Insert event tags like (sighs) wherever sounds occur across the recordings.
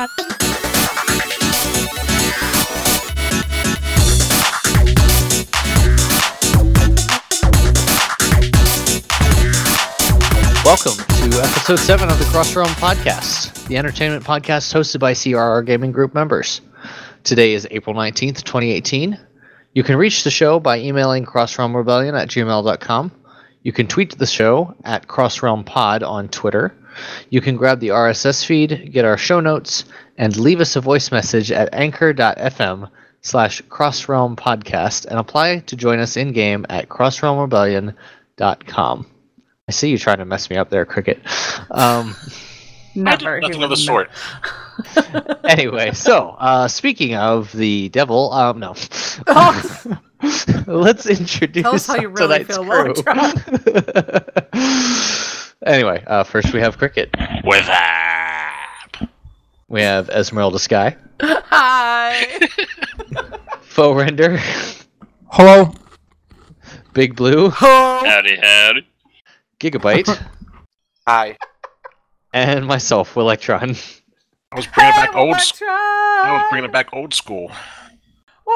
Welcome to episode 7 of the Cross Realm Podcast, the entertainment podcast hosted by CRR Gaming Group members. Today is April 19th, 2018. You can reach the show by emailing crossrealmrebellion at gmail.com. You can tweet the show at crossrealmpod on Twitter. You can grab the RSS feed, get our show notes, and leave us a voice message at anchor.fm slash crossrealm podcast and apply to join us in-game at crossrealmrebellion.com. I see you trying to mess me up there, Cricket. Um, (laughs) Never. Nothing he of the sort. anyway, so uh, speaking of the devil, um, no, Oh. (laughs) let's introduce Tell us how you really tonight's feel, crew. (laughs) anyway, uh, first we have Cricket. With that. We have Esmeralda Sky, Hi. (laughs) Faux Render, Hello. Big Blue, Hello. Howdy, howdy. Gigabyte, (laughs) Hi. and myself, Electron. I was bringing Hey, back old. s- I was bringing it back old school.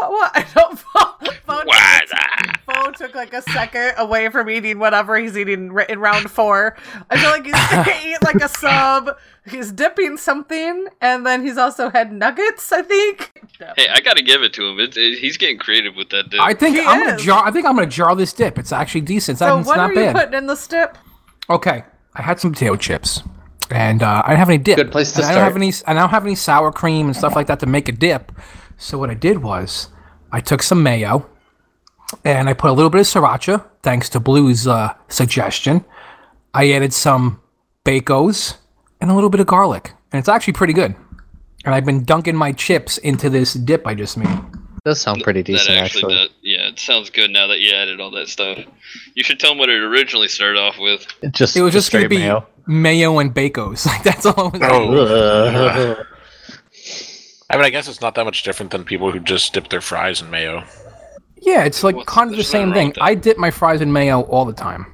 What? What? (laughs) I don't. Phone, phone, What's that? phone took like a second away from eating whatever he's eating ri- in round four. I feel like he's (laughs) eating like a sub. He's dipping something, and then he's also had nuggets. I think. Hey, I gotta give it to him. It's it, he's getting creative with that. Dude. I think He I'm gonna jar. I think I'm gonna jar this dip. It's actually decent. It's, So it's what not are bad. you putting in the stip? okay, I had some potato chips, and uh, I do not have any dip. Good place to and I don't have any. I don't have any sour cream and stuff like that to make a dip. So what I did was I took some mayo, and I put a little bit of sriracha, thanks to Blue's uh, suggestion. I added some bacos and a little bit of garlic, and it's actually pretty good. And I've been dunking my chips into this dip I just made. Does sound pretty that decent, actually, actually. does. Yeah, it sounds good now that you added all that stuff. You should tell him what it originally started off with. Just It was just gonna straight be mayo. mayo, and bacos. (laughs) Like that's all. It was Oh. (laughs) (laughs) Ugh. I mean, I guess it's not that much different than people who just dip their fries in mayo. Yeah, it's like What's- kind of the there's same wrong thing. with that. I dip my fries in mayo all the time.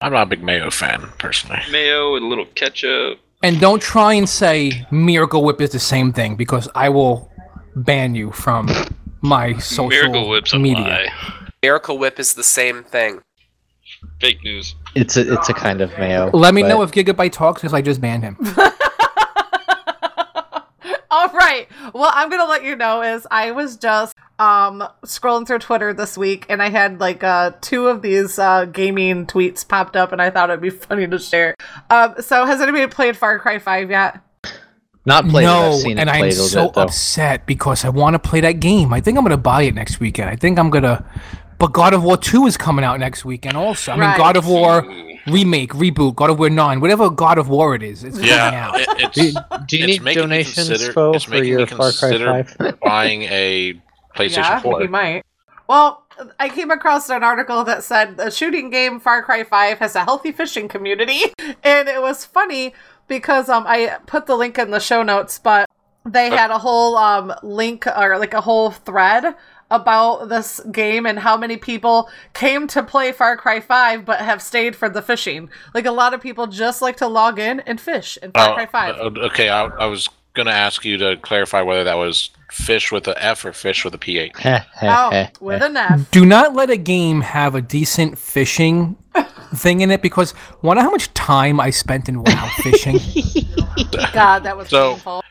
I'm not a big mayo fan, personally. Mayo and a little ketchup. And don't try and say Miracle Whip is the same thing because I will ban you from my (laughs) social Miracle Whip's a media. lie. Miracle Whip is the same thing. Fake news. It's a it's a kind of mayo. Let me but- know if Gigabyte talks because I just banned him. (laughs) All right. Well, I'm gonna let you know is I was just um scrolling through Twitter this week and I had like uh two of these uh gaming tweets popped up and I thought it'd be (laughs) funny to share. Um so has anybody played Far Cry 5 yet? not played it. no, I've seen it and I'm so bit, upset because I want to play that game. I think I'm gonna buy it next weekend. I think I'm gonna. But God of War 2 is coming out next weekend also. I mean, Right. God of War remake, reboot, God of War 9, whatever God of War it is. It's coming Yeah, out. it, Do you, it's do you it's need making me donations, consider- Fo, it's for your Far Cry 5? (laughs) buying a PlayStation yeah, 4. he might. Well, I came across an article that said the shooting game Far Cry 5 has a healthy fishing community. (laughs) And it was funny because um I put the link in the show notes, but they had a whole um link or like a whole thread about this game and how many people came to play Far Cry 5 but have stayed for the fishing. Like a lot of people just like to log in and fish in Far Oh, Cry 5. uh, okay, I, I was going to ask you to clarify whether that was fish with an F or fish with a PH. (laughs) oh, with an F. Do not let a game have a decent fishing (laughs) thing in it because wonder how much time I spent in WoW fishing. (laughs) God, that was So- painful.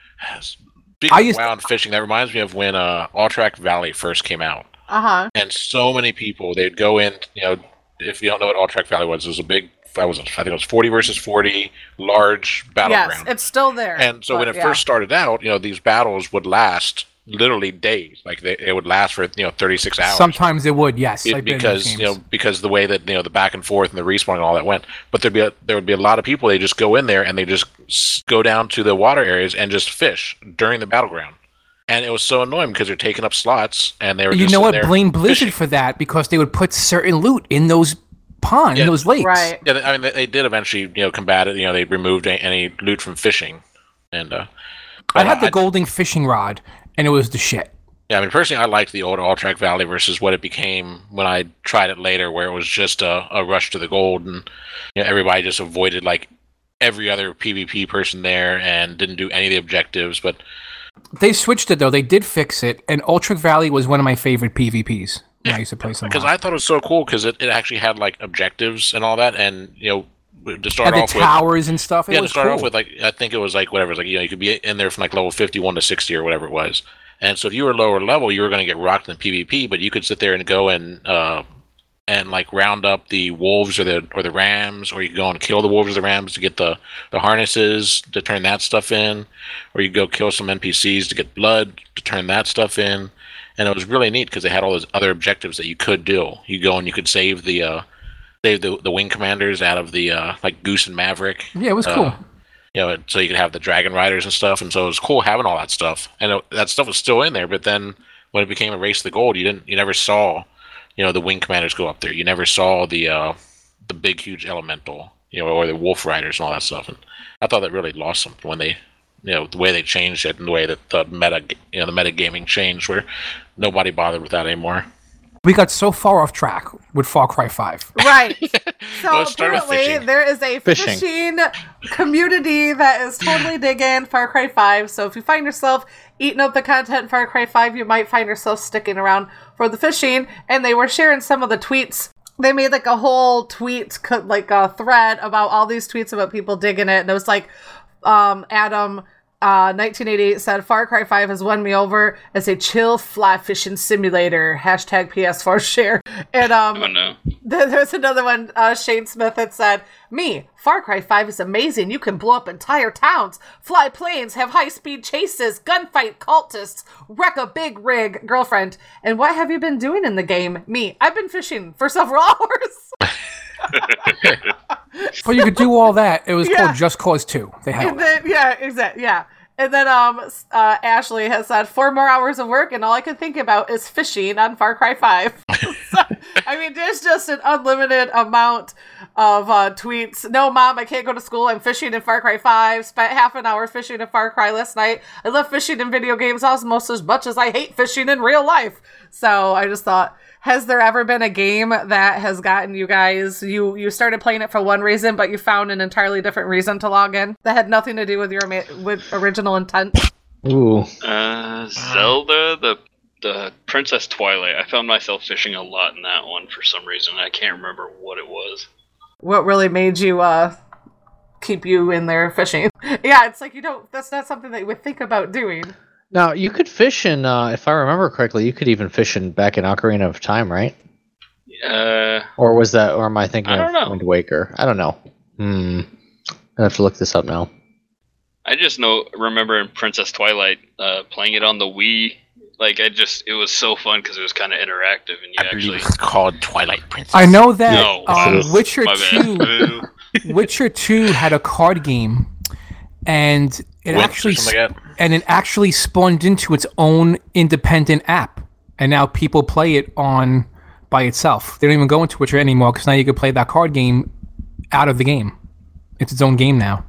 Speaking I of used- WoW and fishing, that reminds me of when uh, Alterac Valley first came out. Uh-huh. and so many people they'd go in you know if you don't know what Alterac Valley was it was a big that was I think it was 40 versus 40 large battleground. Yes, it's still there. and so when it yeah. first started out you know these battles would last literally days like they, it would last for you know 36 hours Sometimes it would, yes. It- I've been in those because you know because the way that you know the back and forth and the respawn and all that went but there'd be a, there would be a lot of people they just go in there and they just go down to the water areas and just fish during the battleground and it was so annoying because they're taking up slots and they were you just know what? there Blame Blizzard fishing. for that because they would put certain loot in those ponds, Yeah. in those lakes. Right. Yeah, I mean, they, they did eventually, you know, combat it. You know, they removed a- any loot from fishing, and uh, I but had the golden fishing rod, and it was the shit. Yeah, I mean, personally, I liked the old Alterac Valley versus what it became when I tried it later, where it was just a, a rush to the gold, and you know, everybody just avoided like every other PvP person there and didn't do any of the objectives. But They switched it though. They did fix it, and Alterac Valley was one of my favorite PvPs. Yeah, I used to play some. because I thought it was so cool because it, it actually had like objectives and all that, and you know to start the off with. towers and stuff. It Yeah, to start cool. off with, like I think it was like whatever, it's like you know, you could be in there from like level fifty-one to sixty or whatever it was. And so if you were lower level, you were going to get rocked in PvP, but you could sit there and go and uh, and like round up the wolves or the or the rams, or you go and kill the wolves or the rams to get the the harnesses to turn that stuff in, or you go kill some NPCs to get blood to turn that stuff in. And it was really neat because they had all those other objectives that you could do. You go and you could save the uh, save the the wing commanders out of the uh, like Goose and Maverick yeah, it was uh, cool. you know, so you could have the dragon riders and stuff, and so it was cool having all that stuff, and it, that stuff was still in there. But then when it became a race to the gold, you didn't, you never saw, you know, the wing commanders go up there. You never saw the uh, the big huge elemental, you know, or the wolf riders and all that stuff. And I thought that really lost something when they, you know, the way they changed it and the way that the meta, you know, the meta gaming changed, where nobody bothered with that anymore. We got so far off track with Far Cry Five. Right. (laughs) So Well, it started with apparently there is a Fishing. fishing. community that is totally digging Far Cry 5. So if you find yourself eating up the content in Far Cry 5, you might find yourself sticking around for the fishing. And they were sharing some of the tweets. They made like a whole tweet, co- like a thread about all these tweets about people digging it. And it was like, um, Adam, uh, 1988 said Far Cry 5 has won me over as a chill fly fishing simulator. Hashtag PS4 (laughs) share. And um, Oh no. (laughs) there- There's another one, uh, Shane Smith that said, Me, Far Cry 5 is amazing. You can blow up entire towns, fly planes, have high speed chases, gunfight cultists, wreck a big rig, girlfriend. And what have you been doing in the game? Me, I've been fishing for several (laughs) hours. (laughs) But you could do all that. It was Yeah. called Just Cause Two. They had then, yeah, exactly, yeah. And then um, uh, Ashley has said four more hours of work, and all I can think about is fishing on Far Cry Five. (laughs) So, I mean, there's just an unlimited amount of uh, tweets. No, mom, I can't go to school. I'm fishing in Far Cry Five. Spent half an hour fishing in Far Cry last night. I love fishing in video games almost as much as I hate fishing in real life. So I just thought. Has there ever been a game that has gotten you guys you you started playing it for one reason but you found an entirely different reason to log in that had nothing to do with your with original intent? Ooh. Uh, Zelda, the the Princess Twilight. I found myself fishing a lot in that one for some reason. I can't remember what it was. What really made you uh keep you in there fishing? (laughs) yeah, it's like you don't that's not something that you would think about doing. Now you could fish in, uh, if I remember correctly, you could even fish in back in Ocarina of Time, right? Uh, Or was that, or am I thinking I of don't know. Wind Waker? I don't know. Hmm. I have to look this up now. I just know remember in Princess Twilight uh, playing it on the Wii. Like I just it was so fun because it was kind of interactive and you I believe actually. it's called Twilight Princess. I know that No, um, sis. Witcher My Two, bad. (laughs) Witcher Two had a card game, and it Winx actually like and it actually spawned into its own independent app, and now people play it on by itself. They don't even go into Witcher anymore because now you can play that card game out of the game. It's its own game now.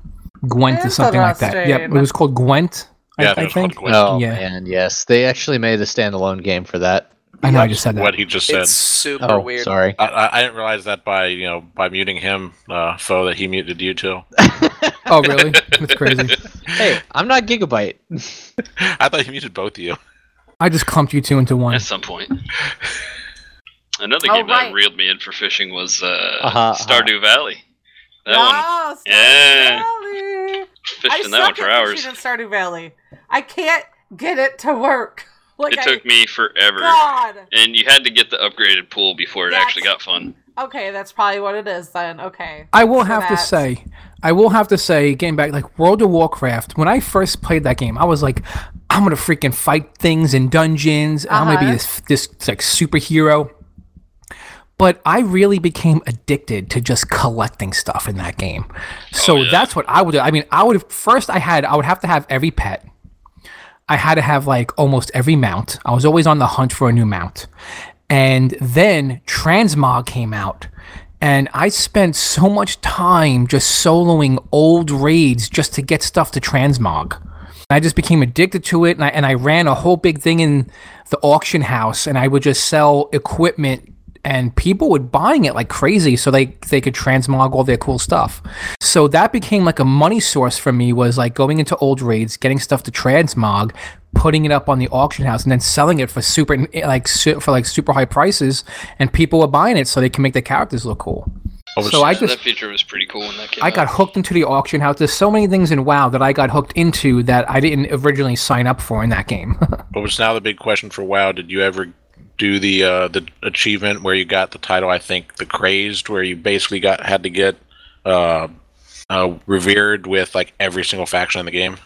Gwent is something like that. Yep, it was called Gwent. I, Yeah, I it was think. called Gwent. Oh Yeah. man, yes, they actually made a standalone game for that. I know. I just said that. What he just said. It's super Oh, weird. sorry. I, I, I didn't realize that by you know by muting him, uh, foe that he muted you too. (laughs) Oh, really? That's crazy. (laughs) Hey, I'm not Gigabyte. (laughs) I thought he muted both of you. I just clumped you two into one. At some point. Another Oh, game right. that reeled me in for fishing was uh, Uh-huh, uh-huh. Stardew Valley. That one, Ah, Stardew Yeah. Valley. fished I in that one for hours. fishing in Stardew Valley. I can't get it to work. Like It took me forever. God. And you had to get the upgraded pool before it That's- actually got fun. Okay, that's probably what it is then. Okay. I will for have to say, I will have to say, getting back, like World of Warcraft, when I first played that game, I was like, I'm gonna freaking fight things in dungeons. and I'm gonna be Uh-huh. this this like superhero. But I really became addicted to just collecting stuff in that game. So yeah. that's what I would do. I mean, I would first I had I would have to have every pet. I had to have like almost every mount. I was always on the hunt for a new mount. And then Transmog came out. And I spent so much time just soloing old raids just to get stuff to Transmog. I just became addicted to it. And I, and I ran a whole big thing in the auction house. And I would just sell equipment and people were buying it like crazy so they they could transmog all their cool stuff. So that became like a money source for me was like going into old raids, getting stuff to transmog, putting it up on the auction house and then selling it for super like su- for like super high prices and people were buying it so they can make their characters look cool. Oh, what So I just that feature was pretty cool when that came I out. got hooked into the auction house. There's so many things in WoW that I got hooked into that I didn't originally sign up for in that game. (laughs) What was now the big question for WoW? Did you ever do the uh, the achievement where you got the title? I think the crazed, where you basically got had to get uh, uh, revered with like every single faction in the game.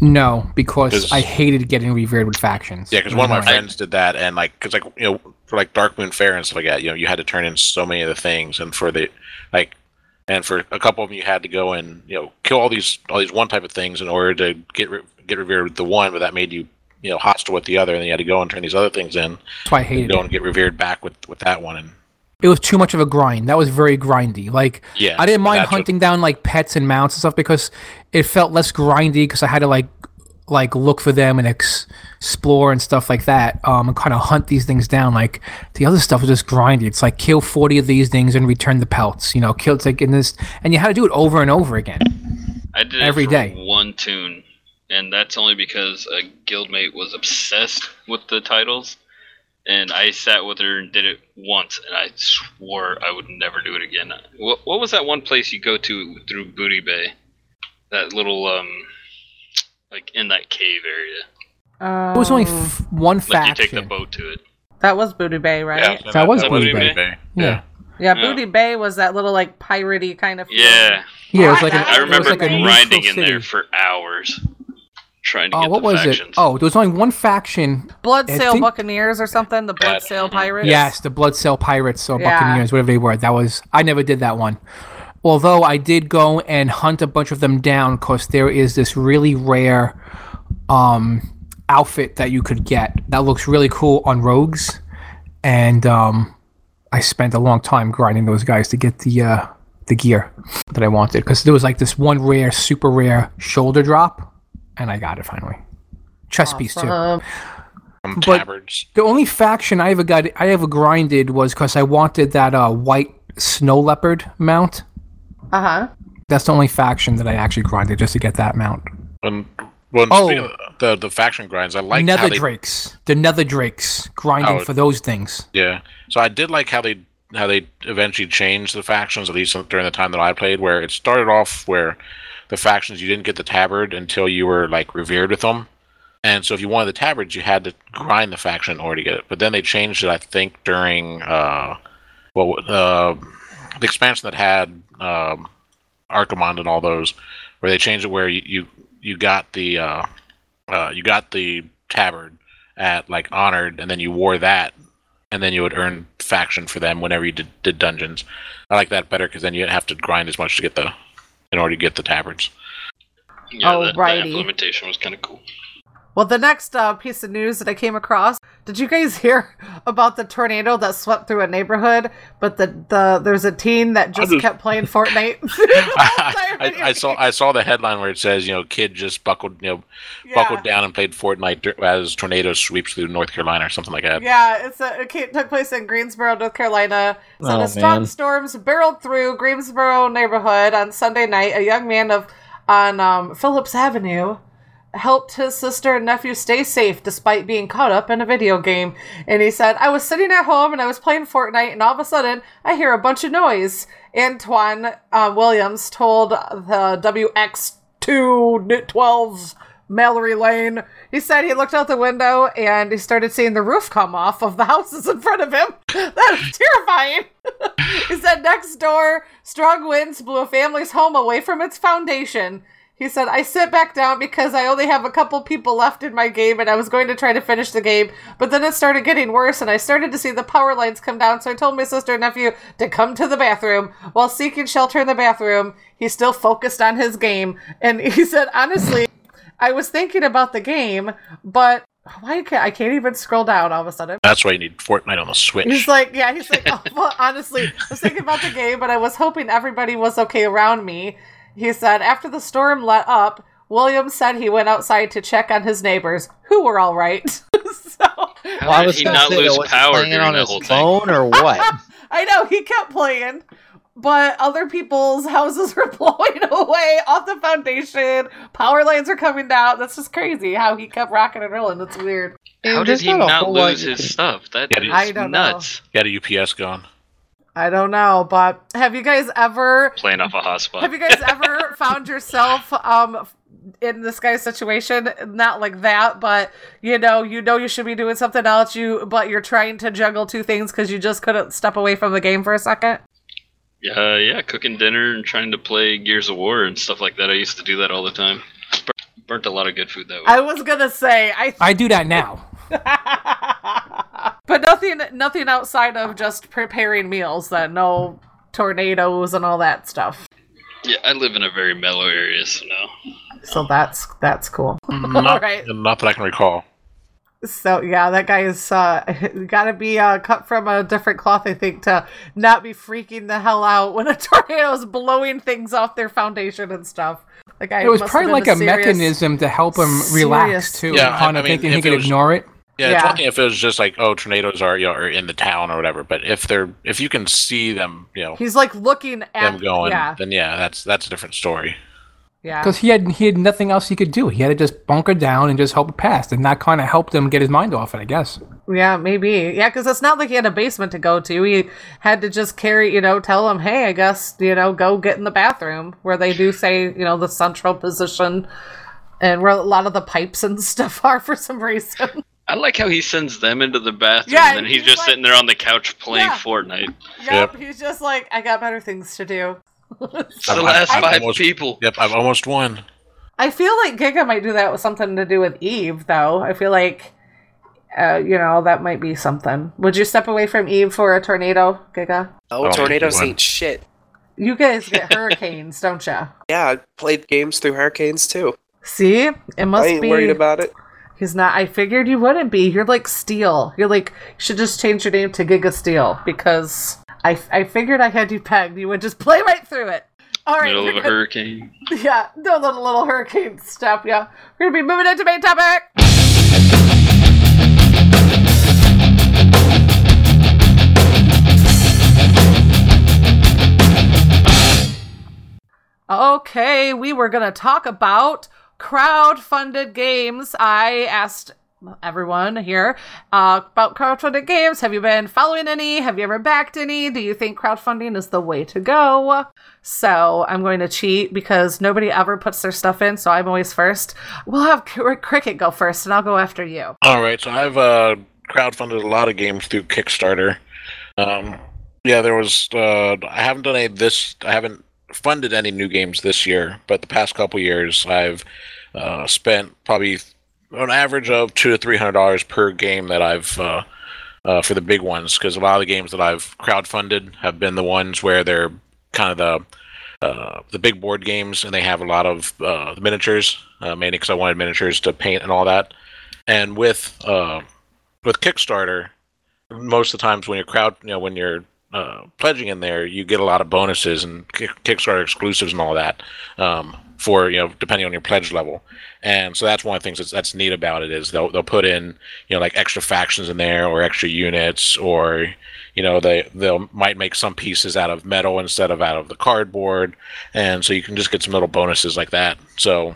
no, because I hated getting revered with factions. Yeah, because one of my friends did that, and like, because like you know, for like Darkmoon Faire and stuff like that, you know, you had to turn in so many of the things, and for the like, and for a couple of them, you had to go and you know kill all these all these one type of things in order to get re- get revered with the one, but that made you you know hostile with the other, and then you had to go and turn these other things in, That's why I hated go it. and get revered back with with that one, and It was too much of a grind. That was very grindy. Like yeah, I didn't mind that's what- hunting down like pets and mounts and stuff because it felt less grindy because I had to like like look for them and ex- explore and stuff like that. Um, and kind of hunt these things down. Like the other stuff was just grindy. It's like kill forty of these things and return the pelts. You know, kill take in this, and you had to do it over and over again. I did every it for day. one tune, and that's only because a guildmate was obsessed with the titles, and I sat with her and did it once, and I swore I would never do it again. What, what was that one place you go to through Booty Bay? That little um, like in that cave area. It was only Um, f- one Like faction. you take the boat to it. that was Booty Bay, right? Yeah, That was Booty Booty Bay. yeah. Yeah, Yeah. Booty Bay was that little like piratey kind of. feeling. Yeah, Yeah, it was like a, I I it was remember like a neutral grinding in there for hours, trying to Oh, get what the was factions. it? Oh, there was only one faction. Blood I Sail think- Buccaneers or something. The Blood Yeah. Sail Pirates. Yes, the Blood Sail Pirates or Yeah. Buccaneers, whatever they were. That was I never did that one. Although I did go and hunt a bunch of them down because there is this really rare um, outfit that you could get that looks really cool on rogues, and um, I spent a long time grinding those guys to get the uh, the gear that I wanted because there was like this one rare, super rare shoulder drop, and I got it finally. Chest piece too. From But- tabards. The only faction I ever got, I ever grinded was because I wanted that uh, white snow leopard mount. uh huh. That's the only faction that I actually grinded just to get that mount. When, when Oh. the the faction grinds, I like how Nether they drakes, the nether drakes, grinding Oh. for those things. Yeah. So I did like how they how they eventually changed the factions, at least during the time that I played, where it started off where the factions you didn't get the tabard until you were like revered with them. And so if you wanted the tabards, you had to grind the faction in order to get it. But then they changed it, I think, during uh, well, uh, the expansion that had um, Archimonde and all those, where they changed it where you you, you got the uh, uh, you got the tabard at like honored, and then you wore that and then you would earn faction for them whenever you did, did dungeons. I like that better because then you didn't have to grind as much to get the in order to get the tabards. Yeah, oh, that, that Alrighty. implementation was kind of cool. Well, the next uh, piece of news that I came across. Did you guys (laughs) hear about the tornado that swept through a neighborhood? But the the there's a teen that just just- kept playing (laughs) Fortnite. I, (laughs) I, I saw I saw the headline where it says you know kid just buckled you know Yeah. buckled down and played Fortnite as tornado sweeps through North Carolina or something like that. Yeah, it's a, it took place in Greensboro, North Carolina. So Oh, the strong man. storms barreled through Greensboro neighborhood on Sunday night. A young man of on um, Phillips Avenue helped his sister and nephew stay safe despite being caught up in a video game. And he said, "I was sitting at home and I was playing Fortnite, and all of a sudden I hear a bunch of noise." Antoine uh, Williams told the WX212's Mallory Lane. He said he looked out the window and he started seeing the roof come off of the (laughs) houses in front of him. (laughs) That is terrifying. (laughs) he said next door, strong winds blew a family's home away from its foundation. He said, I sit back down because I only have a couple people left in my game and I was going to try to finish the game, but then it started getting worse and I started to see the power lines come down, so I told my sister and nephew to come to the bathroom. While seeking shelter in the bathroom, he still focused on his game. And he (laughs) said, honestly, I was thinking about the game, but why can't I can't even scroll down all of a sudden? That's why you need Fortnite on the Switch. He's like, yeah, he's like, (laughs) oh, well, honestly, I was thinking about the game, but I was hoping everybody was okay around me. He said, after the storm let up, Williams said he went outside to check on his neighbors, who were all right. (laughs) so, How did was he not say, lose was power playing during on that his whole thing? phone or (laughs) what? I know he kept playing, but other people's houses (laughs) were blowing away off the foundation. Power lines are coming down. That's just crazy how he kept rocking and rolling. That's weird. How Dude, did he a not lose his stuff? That is Yeah. I don't know. nuts. Got a UPS going. I don't know, but have you guys ever Playing off a hotspot. have you guys (laughs) ever found yourself um in this guy's situation? Not like that, but you know, you know you should be doing something else. You but you're trying to juggle two things because you just couldn't step away from the game for a second. Yeah, yeah, cooking dinner and trying to play Gears of War and stuff like that. I used to do that all the time. Bur- Burnt a lot of good food that way. I was gonna say I I do that now. (laughs) but nothing nothing outside of just preparing meals then no tornadoes and all that stuff yeah, I live in a very mellow area, so no. so that's that's cool (laughs) Not, all right not that I can recall. so yeah that guy is uh (laughs) gotta be uh cut from a different cloth i think to not be freaking the hell out when a (laughs) tornado is blowing things off their foundation and stuff the guy It was probably like a serious- mechanism to help him relax too. Yeah, I- kind I of mean, thinking he could was- ignore it. Yeah, it's Yeah. one thing if it was just like, oh, tornadoes are you know are in the town or whatever. But if they're if you can see them, you know, he's like looking at them going, yeah then yeah, that's that's a different story. yeah Because he had he had nothing else he could do. He had to just bunker down and just hope it passed, and that kind of helped him get his mind off it, I guess. Yeah, maybe. Yeah, because it's not like he had a basement to go to. He had to just carry, you know, tell him, hey, I guess, you know, go get in the bathroom, where they do say, you know, the central position and where a lot of the pipes and (laughs) stuff are for some reason. I like how he sends them into the bathroom Yeah, and then he's, he's just like- sitting there on the couch playing Yeah. Fortnite. yep, he's just like, I got better things to do. It's the I- last I five almost- people. Yep, I've almost won. I feel like Giga might do that with something to do with Eve, though. I feel like, uh, you know, that might be something. Would you step away from Eve for a tornado, Giga? Oh, Oh, tornadoes one. ain't shit. You guys get (laughs) hurricanes, don't you? Yeah, I played games through hurricanes too. See, it must I ain't be. worried about it. He's not. I figured you wouldn't be. You're like Steel. You're like you should just change your name to Giga Steel because I I figured I had you pegged. You would just play right through it. All right. Middle of a gonna- hurricane. (laughs) Yeah, no little little hurricane stuff. Yeah, we're gonna be moving into main topic. Okay, we were going to talk about crowd-funded games. I asked everyone here uh, about crowdfunded games. Have you been following any? Have you ever backed any? Do you think crowdfunding is the way to go? So I'm going to cheat because nobody ever puts their stuff in, so I'm always first. We'll have Cr- Cricket go first, and I'll go after you. All right, so I've uh, crowdfunded a lot of games through Kickstarter. Um, yeah, there was. Uh, I haven't done any this. I haven't funded any new games this year, but the past couple years, I've uh, spent probably an average of two to three hundred dollars per game that I've uh, uh, for the big ones. Because a lot of the games that I've crowdfunded have been the ones where they're kind of the uh, the big board games, and they have a lot of uh, miniatures, uh, mainly because I wanted miniatures to paint and all that. And with uh, with Kickstarter, most of the times when you're crowd, you know, when you're uh, pledging in there, you get a lot of bonuses and Kickstarter exclusives and all that um, for you know depending on your pledge level. And so that's one of the things that's, that's neat about it is they'll they'll put in you know like extra factions in there or extra units or you know they they'll might make some pieces out of metal instead of out of the cardboard, and so you can just get some little bonuses like that. So.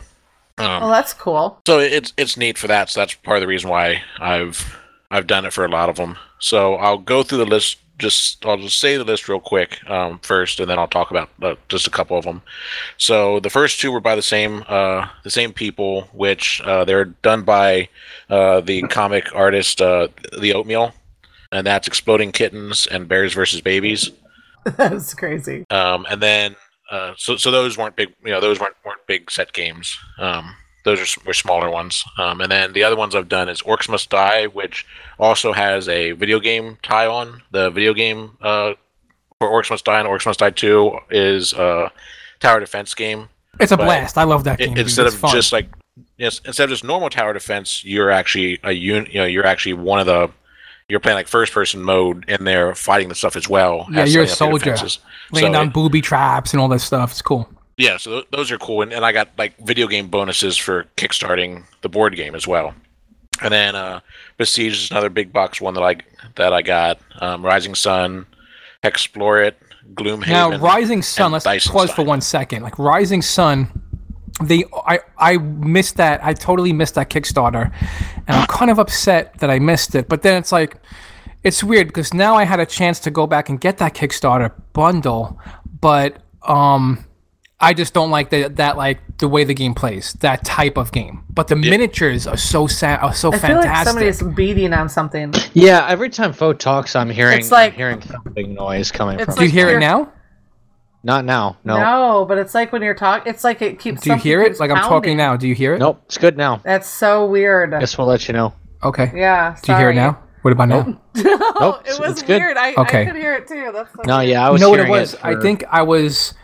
Um, Oh, that's cool. so it's it's neat for that. So that's part of the reason why I've I've done it for a lot of them. So I'll go through the list. Just I'll just say the list real quick um, first, and then I'll talk about uh, just a couple of them. So the first two were by the same uh, the same people, which uh, they're done by uh, the comic artist uh, the Oatmeal, and that's Exploding Kittens and Bears versus Babies. (laughs) That's crazy. Um, and then uh, so so those weren't big, you know, those weren't weren't big set games. Um, those are were smaller ones. Um, and then the other ones I've done is Orcs Must Die, which also has a video game tie on. The video game uh, for Orcs Must Die and Orcs Must Die Two is a tower defense game. It's a But blast. I love that game. dude. instead of fun. just like yes, instead of just normal tower defense, you're actually a un, you know, you're actually one of the you're playing like first person mode in there fighting the stuff as well. Yeah, as you're a setting up your soldier. laying So down booby traps and all that stuff. It's cool. Yeah, so th- those are cool, and, and I got like video game bonuses for kickstarting the board game as well. And then uh, Besiege is another big box one that I that I got. Um, Rising Sun, Explore It, Gloomhaven. Now, Rising Sun. Let's Dyson pause for one second. Like Rising Sun, the I I missed that. I totally missed that Kickstarter, and I'm kind of upset that I missed it. But then it's like, it's weird because now I had a chance to go back and get that Kickstarter bundle, but um, I just don't like the, that like the way the game plays, that type of game. But the miniatures are so sa- are so I feel like fantastic. somebody's beating on something. Yeah, every time Fo talks, I'm hearing It's like- I'm hearing thumping noise coming It's from. Do you hear it now? Not now. No. No, but it's like when you're talking. It's like it keeps. Do you hear it? keeps Like I'm talking now. Do you hear it? Nope. It's good now. That's so weird. Guess we'll let you know. Okay. Yeah. Sorry. Do you hear it now? What about now? Nope, (laughs) it was it's good. weird. I, Okay. I could hear it too. That's so No, weird. yeah, I You was. know what it was? I for- think I was,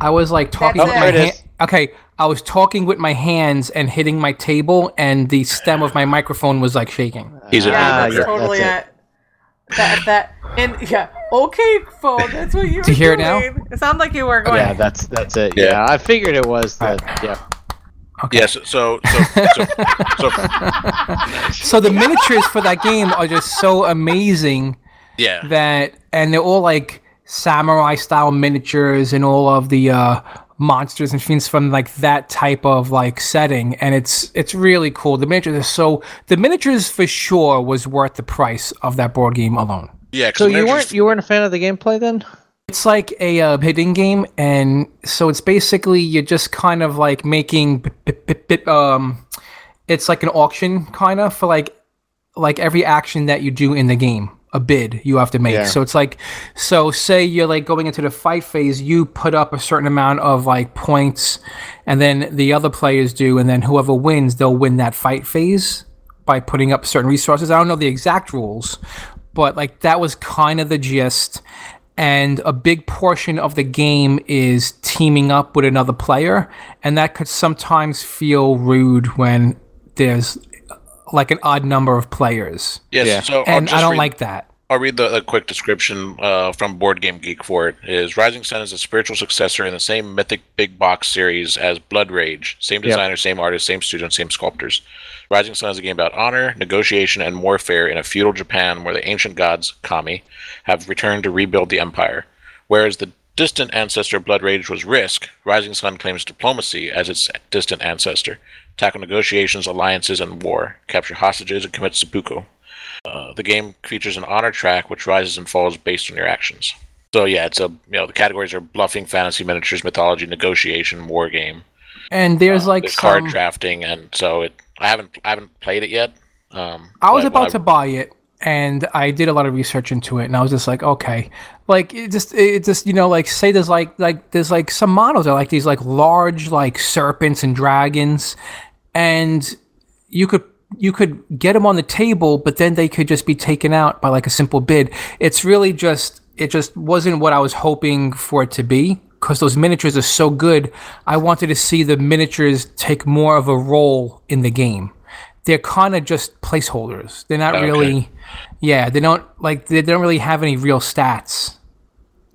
I was like talking That's with it. my hand. Okay, I was talking with my hands and hitting my table, and the stem of my microphone was like shaking. He's an Yeah, Ah, that's totally that's it. That that and yeah. Okay, phone. That's what you. Do you were hear it now? It sounded like you were going. Yeah, that's that's it. Yeah. Yeah, I figured it was that. Yeah. Okay. Yes. So so so, so (laughs) So the miniatures for that game are just so amazing yeah. that, and they're all like samurai style miniatures and all of the uh, monsters and things from like that type of like setting, and it's it's really cool. The miniatures are so the miniatures for sure was worth the price of that board game alone. yeah So you weren't you weren't a fan of the gameplay then? It's like a uh, bidding game, and so it's basically you're just kind of like making b- b- b- b- um, it's like an auction kind of for like like every action that you do in the game, a bid you have to make. Yeah. So it's like so say you're like going into the fight phase, you put up a certain amount of like points, and then the other players do, and then whoever wins, they'll win that fight phase by putting up certain resources. I don't know the exact rules, but like that was kind of the gist. And a big portion of the game is teaming up with another player, and that could sometimes feel rude when there's like an odd number of players. Yes. Yeah. So And I don't read- like that. I'll read the a quick description uh, from Board Game Geek for it. Is Rising Sun is a spiritual successor in the same mythic big box series as Blood Rage. Same Yep. designer, same artist, same studio, same sculptors. Rising Sun is a game about honor, negotiation, and warfare in a feudal Japan where the ancient gods, kami, have returned to rebuild the empire. Whereas the distant ancestor of Blood Rage was Risk, Rising Sun claims diplomacy as its distant ancestor. Tackle negotiations, alliances, and war. Capture hostages and commit seppuku. Uh, the game features an honor track which rises and falls based on your actions. So yeah, it's a you know the categories are bluffing, fantasy, miniatures, mythology, negotiation, war game. And there's like There's card drafting, and so it. I haven't I haven't played it yet. Um, I was about to buy it, and I did a lot of research into it, and I was just like, okay, like it just it just you know like say there's like like there's like some models that are like these like large like serpents and dragons, and you could you could get them on the table, but then they could just be taken out by like a simple bid. It's really just it just wasn't what I was hoping for it to be because those miniatures are so good. I wanted to see the miniatures take more of a role in the game. They're kind of just placeholders. They're not Okay. really, yeah. They don't like they don't really have any real stats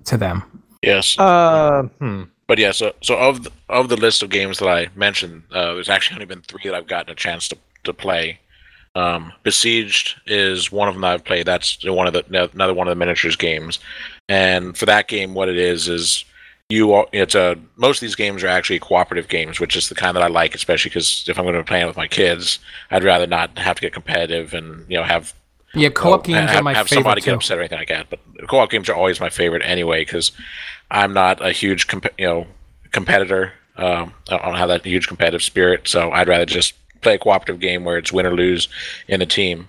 to them. yes, Uh, hmm. but yeah. So so of the, of the list of games that I mentioned, uh, there's actually only been three that I've gotten a chance to to play. Um, Besieged is one of them that I've played. That's one of the another one of the miniatures games, and for that game, what it is is you are, it's a most of these games are actually cooperative games, which is the kind that I like, especially because if I'm going to be playing with my kids, I'd rather not have to get competitive and you know have Yeah, co-op oh, games have, are my have favorite somebody too. get upset or anything like that. But co-op games are always my favorite anyway because I'm not a huge comp- you know competitor. Um, I don't have that huge competitive spirit, so I'd rather just play a cooperative game where it's win or lose in a team.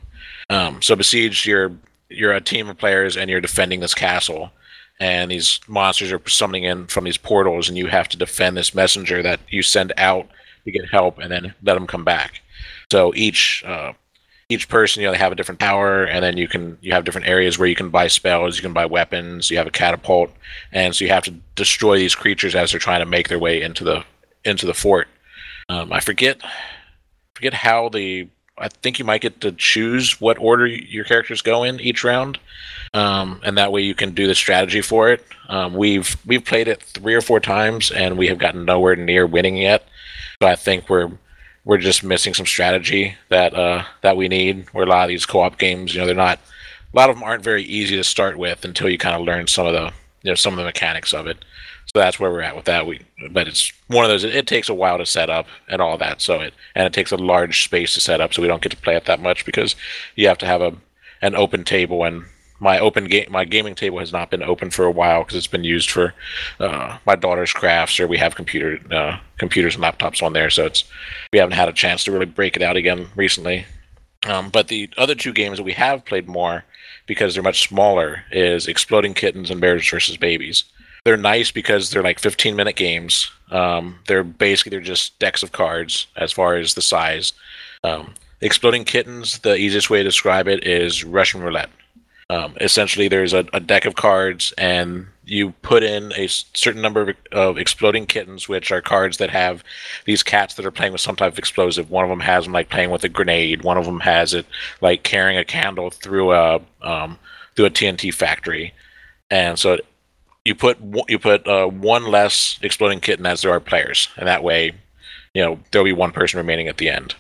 Um, so besiege, you're you're a team of players and you're defending this castle, and these monsters are summoning in from these portals, and you have to defend this messenger that you send out to get help, and then let them come back. So each uh, each person you know they have a different power and then you can you have different areas where you can buy spells you can buy weapons you have a catapult and so you have to destroy these creatures as they're trying to make their way into the into the fort. Um, i forget forget how the i think you might get to choose what order your characters go in each round um, and that way you can do the strategy for it. Um, we've we've played it three or four times and we have gotten nowhere near winning yet so i think we're we're just missing some strategy that uh, that we need. Where a lot of these co-op games, you know, they're not a lot of them aren't very easy to start with until you kind of learn some of the you know some of the mechanics of it. So that's where we're at with that. We but it's one of those. It, it takes a while to set up and all that. So it and it takes a large space to set up. So we don't get to play it that much because you have to have a an open table and my open game my gaming table has not been open for a while because it's been used for uh, my daughter's crafts or we have computer uh, computers and laptops on there so it's we haven't had a chance to really break it out again recently. Um, but the other two games that we have played more because they're much smaller is exploding kittens and bears versus babies. They're nice because they're like 15 minute games. Um, they're basically they're just decks of cards as far as the size. Um, exploding kittens the easiest way to describe it is russian roulette um, essentially, there's a, a, deck of cards, and you put in a certain number of, of, exploding kittens, which are cards that have these cats that are playing with some type of explosive. One of them has them like playing with a grenade. One of them has it like carrying a candle through a um, through a TNT factory, and so you put you put uh, one less exploding kitten as there are players, and that way, you know there'll be one person remaining at the end.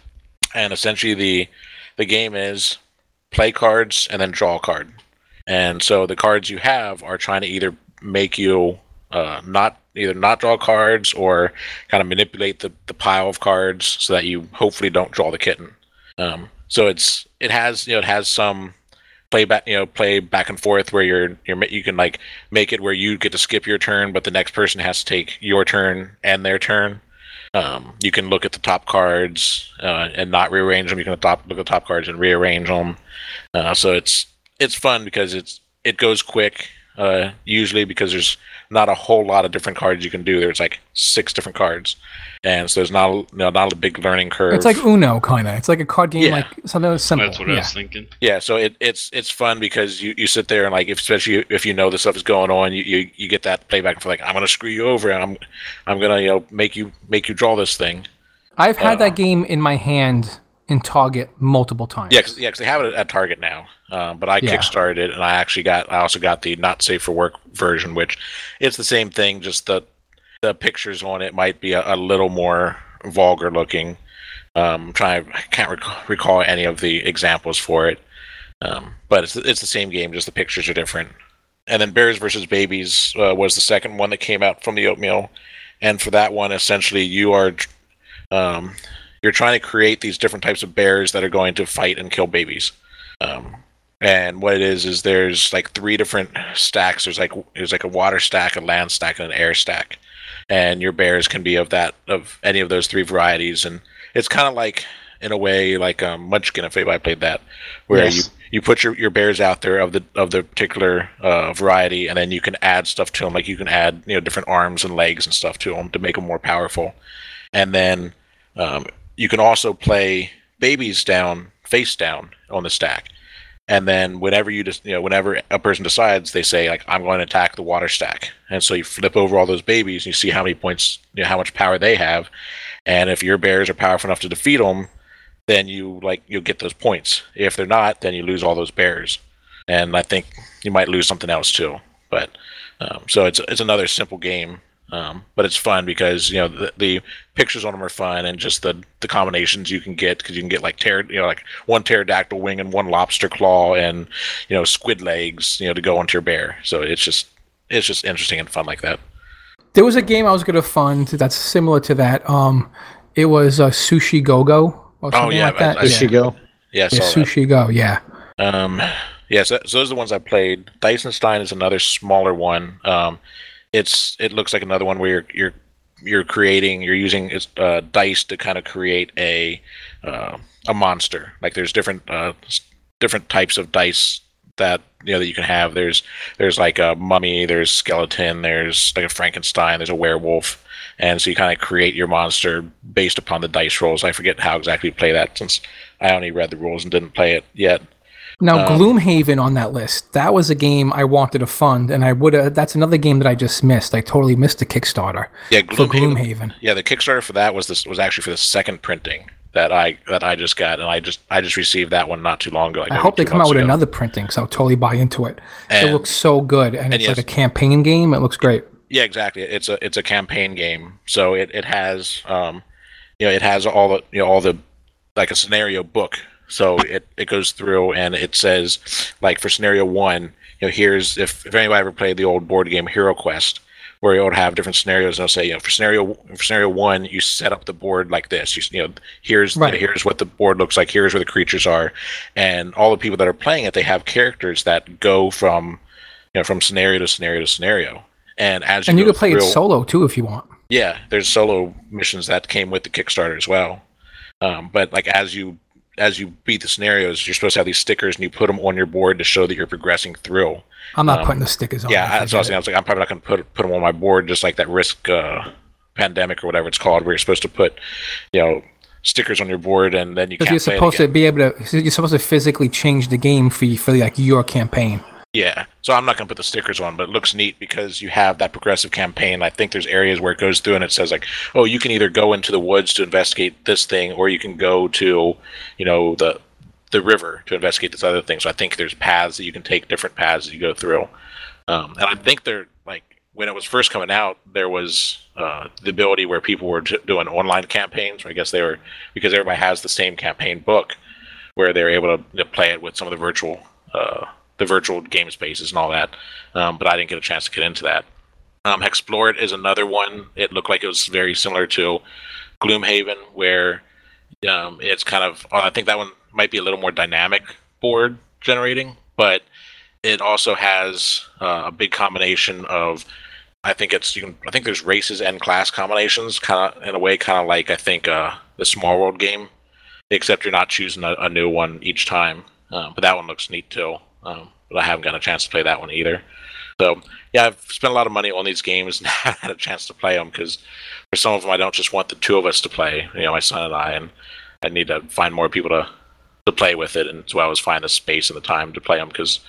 And essentially, the the game is play cards and then draw a card. And so the cards you have are trying to either make you uh, not either not draw cards or kind of manipulate the, the pile of cards so that you hopefully don't draw the kitten. Um, so it's it has you know it has some play back you know play back and forth where you're you're you can like make it where you get to skip your turn but the next person has to take your turn and their turn um, you can look at the top cards uh, and not rearrange them. You can top, look at the top cards and rearrange them. Uh, so it's it's fun because it's it goes quick. Uh, usually because there's not a whole lot of different cards you can do. There's like six different cards, and so there's not a, you know, not a big learning curve. It's like Uno kind of. It's like a card game, Yeah. like something that's simple. That's what yeah. I was thinking. Yeah, so it, it's it's fun because you, you sit there and like if, especially if you know the stuff is going on, you, you, you get that playback for like I'm gonna screw you over and I'm I'm gonna you know make you make you draw this thing. I've had Uh, that game in my hand in Target multiple times. Yeah, cause, yeah, 'cause they have it at Target now. Um, but I Yeah. kickstarted it, and I actually got. I also got the not safe for work version, which it's the same thing. Just the the pictures on it might be a, a little more vulgar looking. Um, I'm trying. I can't rec- recall any of the examples for it. Um, but it's it's the same game. Just the pictures are different. And then Bears versus Babies uh, was the second one that came out from the oatmeal. And for that one, essentially, you are um, you're trying to create these different types of bears that are going to fight and kill babies. Um, and what it is is there's like three different stacks. There's like there's like a water stack, a land stack, and an air stack. And your bears can be of that of any of those three varieties. And it's kind of like in a way like um, Munchkin if anybody played that, where Yes. you you put your, your bears out there of the of the particular uh, variety, and then you can add stuff to them. Like you can add you know different arms and legs and stuff to them to make them more powerful. And then um, you can also play babies down face down on the stack. And then whenever you just you know whenever a person decides, they say like I'm going to attack the water stack, and so you flip over all those babies and you see how many points, you know, how much power they have, and if your bears are powerful enough to defeat them, then you like you'll get those points. If they're not, then you lose all those bears, and I think you might lose something else too. But um, so it's it's another simple game, um, but it's fun because you know the, the pictures on them are fun, and just the the combinations you can get because you can get like pter- you know like one pterodactyl wing and one lobster claw and you know squid legs you know to go onto your bear. So it's just it's just interesting and fun like that. There was a game I was going to fund that's similar to that. Um, it was uh, Sushi Go Go or something Oh, yeah, like that. I- I- There yeah. go. Yeah, Yeah, saw that. Sushi Go. Yeah. Um, yeah, so, so those are the ones I played. Dicenstein is another smaller one. Um, it's it looks like another one where you're you're you're creating you're using uh, dice to kind of create a uh, a monster. Like there's different uh, different types of dice that you know that you can have. There's there's like a mummy, there's skeleton, there's like a Frankenstein, there's a werewolf, and so you kind of create your monster based upon the dice rolls. I forget how exactly you play that since I only read the rules and didn't play it yet. Now, Um, Gloomhaven on that list. That was a game I wanted to fund, and I would have. That's another game that I just missed. I totally missed the Kickstarter Yeah, for Gloomhaven. Gloomhaven. Yeah, the Kickstarter for that was this was actually for the second printing that I that I just got, and I just I just received that one not too long ago. like I hope they come out with ago. another printing, so I'll totally buy into it. it looks so good, and, it's yes. like a campaign game. It looks great. Yeah, exactly. It's a it's a campaign game, so it it has um, you know it has all the you know all the like a scenario book. So it, it goes through and it says like for scenario one, you know, here's if, if anybody ever played the old board game Hero Quest, where you would have different scenarios. They'll say, you know, for scenario for scenario one, you set up the board like this. You, you know, here's Right. here's what the board looks like. Here's where the creatures are, and all the people that are playing it, they have characters that go from you know from scenario to scenario to scenario. And as And you can play it solo too if you want. yeah, there's solo missions that came with the Kickstarter as well. Um, but like as you as you beat the scenarios, you're supposed to have these stickers and you put them on your board to show that you're progressing through. I'm not Um, putting the stickers on. yeah, that's I what I was saying. I was like, I'm probably not going to put put them on my board just like that Risk uh, Pandemic or whatever it's called, where you're supposed to put, you know, stickers on your board and then you Because can't you're supposed to be able to, you're supposed to physically change the game for you, for like your campaign. Yeah, so I'm not going to put the stickers on, but it looks neat because you have that progressive campaign. I think there's areas where it goes through and it says like, oh, you can either go into the woods to investigate this thing, or you can go to, you know, the the river to investigate this other thing. So I think there's paths that you can take, different paths as you go through. Um, and I think they're like when it was first coming out, there was uh, the ability where people were t- doing online campaigns. I guess they were because everybody has the same campaign book, where they're able to, to play it with some of the virtual uh, the virtual game spaces and all that. Um, but I didn't get a chance to get into that. Um, It is another one. It looked like it was very similar to Gloomhaven, where um, it's kind of. I think that one might be a little more dynamic board generating, but it also has uh, a big combination of. I think it's you can. I think there's races and class combinations, kind of in a way, kind of like I think uh, the Small World game, except you're not choosing a, a new one each time. Um, but that one looks neat too. Um, but I haven't gotten a chance to play that one either. So yeah, I've spent a lot of money on these games (laughs) and haven't had a chance to play them because for some of them I don't just want the two of us to play. You know, my son and I, and I need to find more people to to play with it, and as well as find the space and the time to play them because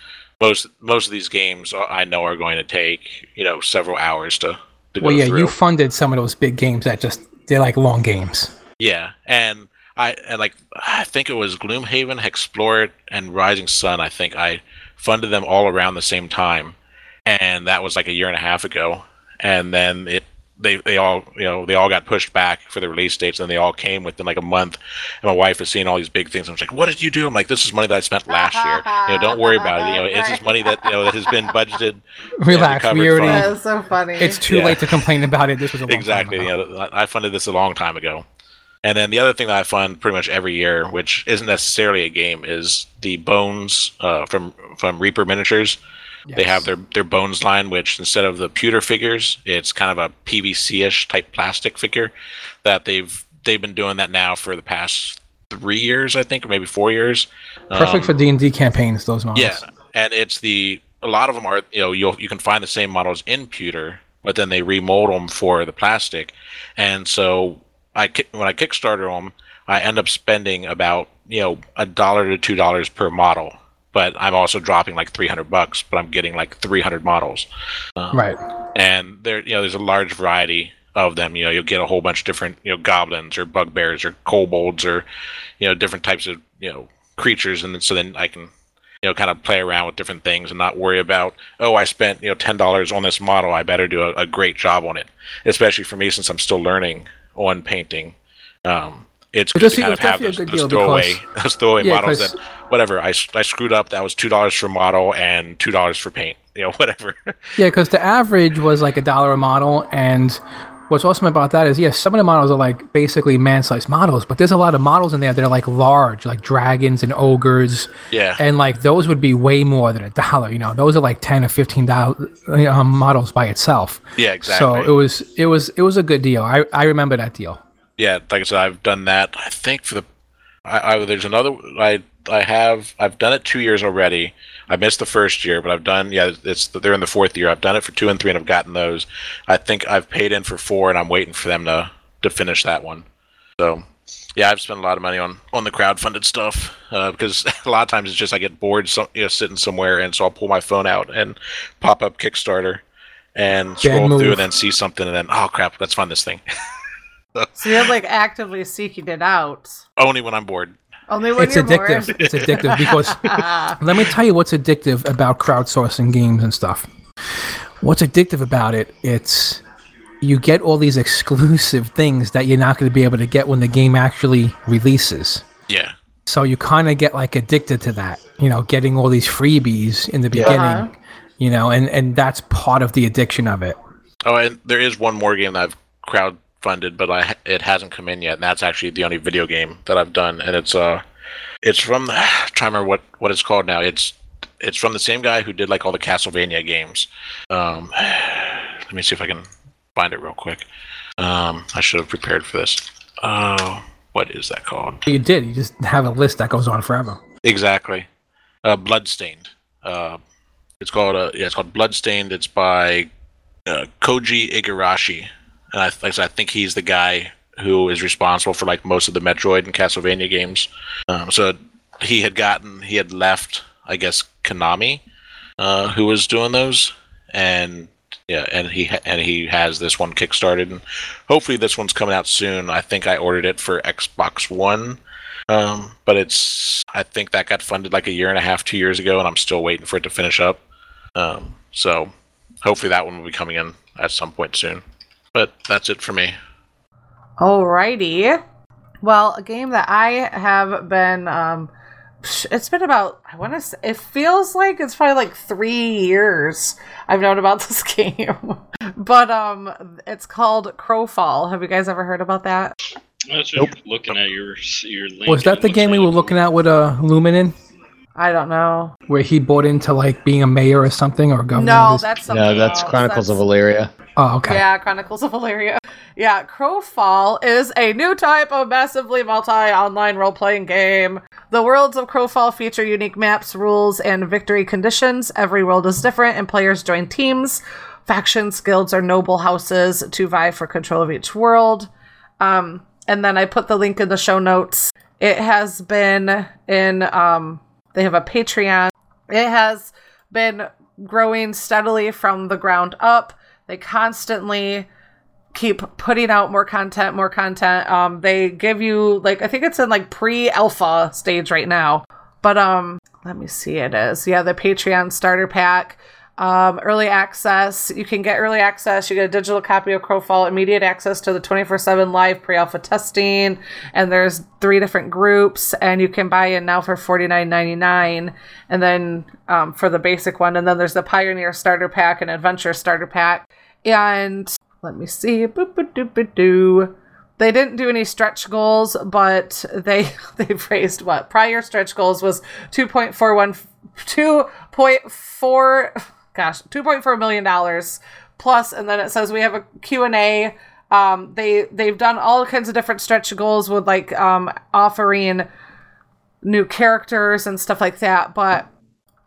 most most of these games I know are going to take you know several hours to to Well, yeah, through. you funded some of those big games that just they're like long games. Yeah, and I and like I think it was Gloomhaven, Explore and Rising Sun. I think I funded them all around the same time, and that was like a year and a half ago. And then it they they all you know they all got pushed back for the release dates, and they all came within like a month. And my wife was seeing all these big things. I was like, "What did you do?" I'm like, "This is money that I spent last year. You know, don't worry about it. You know, it's just money that you know that has been budgeted." (laughs) Relax, recovered we already. from- That is so funny. It's too Yeah. late to complain about it. This was a long exactly. Time You know, I I funded this a long time ago. And then the other thing that I find pretty much every year, which isn't necessarily a game, is the bones uh, from from Reaper Miniatures. They have their their bones line, which instead of the pewter figures, it's kind of a PVC-ish type plastic figure that they've they've been doing that now for the past three years, I think, or maybe four years. perfect Um, for D and D campaigns. Those models. yeah, and it's the a lot of them are you know you you can find the same models in pewter, but then they remold them for the plastic, and so I when I Kickstarter them, I end up spending about you know a dollar to two dollars per model, but I'm also dropping like three hundred bucks, but I'm getting like three hundred models, um, Right. and there you know there's a large variety of them. You know you'll get a whole bunch of different you know goblins or bugbears or kobolds or you know different types of you know creatures, and then, so then I can you know kind of play around with different things and not worry about oh I spent you know ten dollars on this model I better do a, a great job on it. Especially for me since I'm still learning on painting. Um, it's good just to kind of have those, good those deal throwaway because- (laughs) those throwaway Yeah, models that whatever. I, I screwed up. That was two dollars for model and two dollars for paint you know (laughs) whatever. Yeah, because the average was like a dollar a model, and what's awesome about that is, yes, some of the models are like basically man-sized models, but there's a lot of models in there that are like large, like dragons and ogres, yeah and like those would be way more than a dollar. You know, those are like ten or fifteen dollar um, models by itself. yeah exactly So it was it was it was a good deal. I I remember that deal. yeah, like I said, I've done that. I think for the, I, I there's another. I I have I've done it two years already. I missed the first year, but I've done yeah. It's they're in the fourth year. I've done it for two and three, and I've gotten those. I think I've paid in for four, and I'm waiting for them to to finish that one. So yeah, I've spent a lot of money on on the crowdfunded stuff uh, because (laughs) a lot of times it's just I get bored, so, you know, sitting somewhere, and so I'll pull my phone out and pop up Kickstarter and scroll move. through, and then see something, and then oh crap, let's find this thing. (laughs) so you're like actively seeking it out. Only when I'm bored. Only when It's you're addictive. bored. It's addictive because (laughs) let me tell you what's addictive about crowdsourcing games and stuff. What's addictive about it? It's you get all these exclusive things that you're not going to be able to get when the game actually releases. Yeah. So you kind of get like addicted to that, you know, getting all these freebies in the beginning, Uh-huh. you know, and and that's part of the addiction of it. Oh, and there is one more game that I've crowdfunded, but I it hasn't come in yet, and that's actually the only video game that I've done, and it's uh, it's from the (sighs) I'm trying to remember what what it's called now. It's it's from the same guy who did like all the Castlevania games. Um, (sighs) let me see if I can find it real quick. Um, I should have prepared for this. Oh, what is that called? You did. You just have a list that goes on forever. Exactly. Uh, Bloodstained. Uh, it's called uh, yeah, it's called Bloodstained. It's by uh, Koji Igarashi, and I, like I, said, I think he's the guy who is responsible for like most of the Metroid and Castlevania games. Um, so he had gotten he had left, I guess Konami, uh, who was doing those, and yeah, and he and he has this one kickstarted, and hopefully this one's coming out soon. I think I ordered it for Xbox One. Um, but it's I think that got funded like a year and a half, two years ago, and I'm still waiting for it to finish up. Um, so hopefully that one will be coming in at some point soon. But that's it for me. Alrighty. Well, a game that I have been um it's been about I want to say it feels like it's probably like 3 years I've known about (laughs) this game. but um it's called Crowfall. Have you guys ever heard about that? I was just looking at your your link. Was that the game we were looking at with uh, Luminen, I don't know. where he bought into like being a mayor or something or governor? No, that's something No, that's else. Chronicles of That's- Elyria. Oh, okay. Yeah, Chronicles of Elyria. Yeah, Crowfall is a new type of massively multi online role playing game. The worlds of Crowfall feature unique maps, rules, and victory conditions. Every world is different, and players join teams, factions, guilds, or noble houses to vie for control of each world. Um, and then I put the link in the show notes. It has been in, um, they have a Patreon. It has been growing steadily from the ground up. They constantly keep putting out more content, more content. Um, they give you like I think it's in like pre-alpha stage right now. But um, let me see. It is yeah the Patreon starter pack. Um, early access. You can get early access. You get a digital copy of Crowfall, immediate access to the 24 7 live pre alpha testing. And there's three different groups, and you can buy in now for $49.99. And then um, for the basic one. And then there's the Pioneer starter pack and Adventure starter pack. And let me see. Boop, boop, doop, boop, doo. They didn't do any stretch goals, but they (laughs) they've raised what prior stretch goals was 2.41 2.4 gosh 2.4 million dollars plus and then it says we have a q&a um, they they've done all kinds of different stretch goals with like um, offering new characters and stuff like that but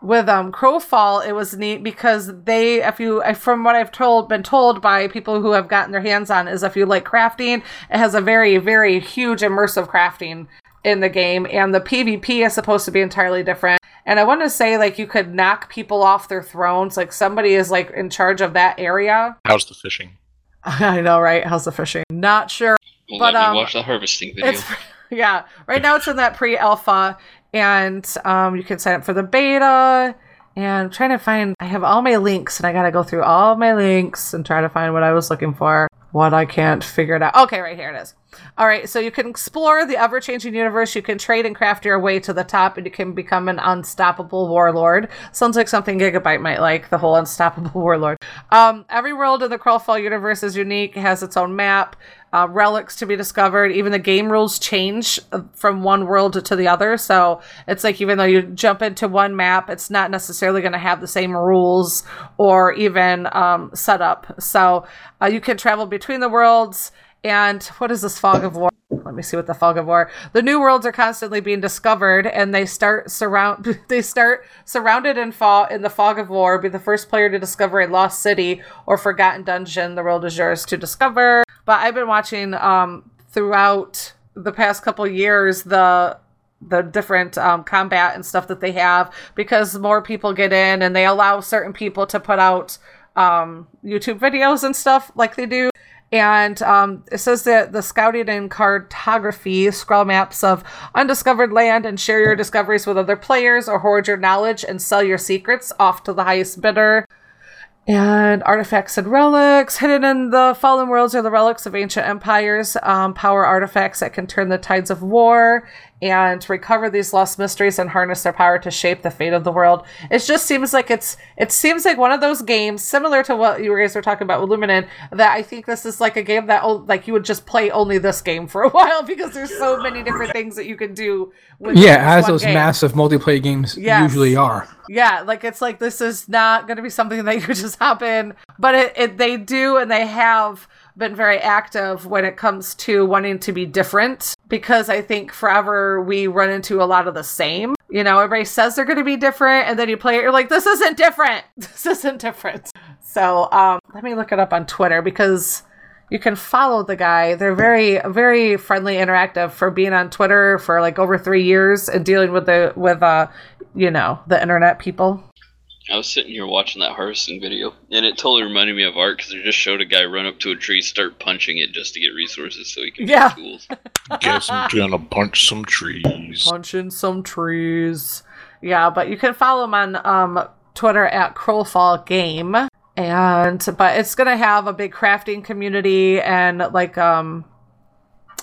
with um Crowfall, it was neat because they, if you, from what I've told, been told by people who have gotten their hands on, is if you like crafting, it has a very, very huge immersive crafting in the game, and the PvP is supposed to be entirely different. And I want to say, like, you could knock people off their thrones, like somebody is like in charge of that area. How's the fishing? (laughs) I know, right? How's the fishing? Not sure. Well, but, let me um, watch the harvesting video. It's (laughs) yeah. Right now it's in that pre-alpha, and um, you can sign up for the beta. And I'm trying to find. I have all my links, and I gotta go through all my links and try to find what I was looking for. What I can't figure it out. Okay, right here it is. All right, so you can explore the ever-changing universe. You can trade and craft your way to the top, and you can become an unstoppable warlord. Sounds like something Gigabyte might like. The whole (laughs) unstoppable warlord. Um, every world in the Crowfall universe is unique. Has its own map uh, relics to be discovered. Even the game rules change uh, from one world to the other. So it's like even though you jump into one map, it's not necessarily going to have the same rules or even um, setup. So uh, you can travel between the worlds. And what is this fog of war? Let me see what the fog of war. The new worlds are constantly being discovered, and they start surround. (laughs) They start surrounded in fog in the fog of war. Be the first player to discover a lost city or forgotten dungeon. The world is yours to discover. But I've been watching um, throughout the past couple years the the different um, combat and stuff that they have because more people get in and they allow certain people to put out um, YouTube videos and stuff like they do. And um, it says that the scouting and cartography scroll maps of undiscovered land and share your discoveries with other players or hoard your knowledge and sell your secrets off to the highest bidder. And artifacts and relics. Hidden in the fallen worlds are the relics of ancient empires, um, power artifacts that can turn the tides of war and recover these lost mysteries and harness their power to shape the fate of the world. It just seems like it's it seems like one of those games similar to what you guys were talking about with Luminen that I think this is like a game that oh, like you would just play only this game for a (laughs) while because there's so many different things that you can do with Yeah, as those game. massive multiplayer games Yes. usually are. Yeah, like it's like this is not going to be something that you (laughs) just hop in, but it, it they do and they have been very active when it comes to wanting to be different because I think forever we run into a lot of the same. You know, everybody says they're going to be different and then you play it you're like this isn't different. (laughs) This isn't different. So, um let me look it up on Twitter because you can follow the guy. They're very, very friendly, interactive for being on Twitter for like over three years and dealing with the with uh, you know, the internet people. I was sitting here watching that harvesting video, and it totally reminded me of art because they just showed a guy run up to a tree, start punching it just to get resources so he can Yeah. get tools. (laughs) Guess I'm gonna punch some trees. Punching some trees. Yeah, but you can follow him on um Twitter at Crowfall Game. And but it's gonna have a big crafting community and like um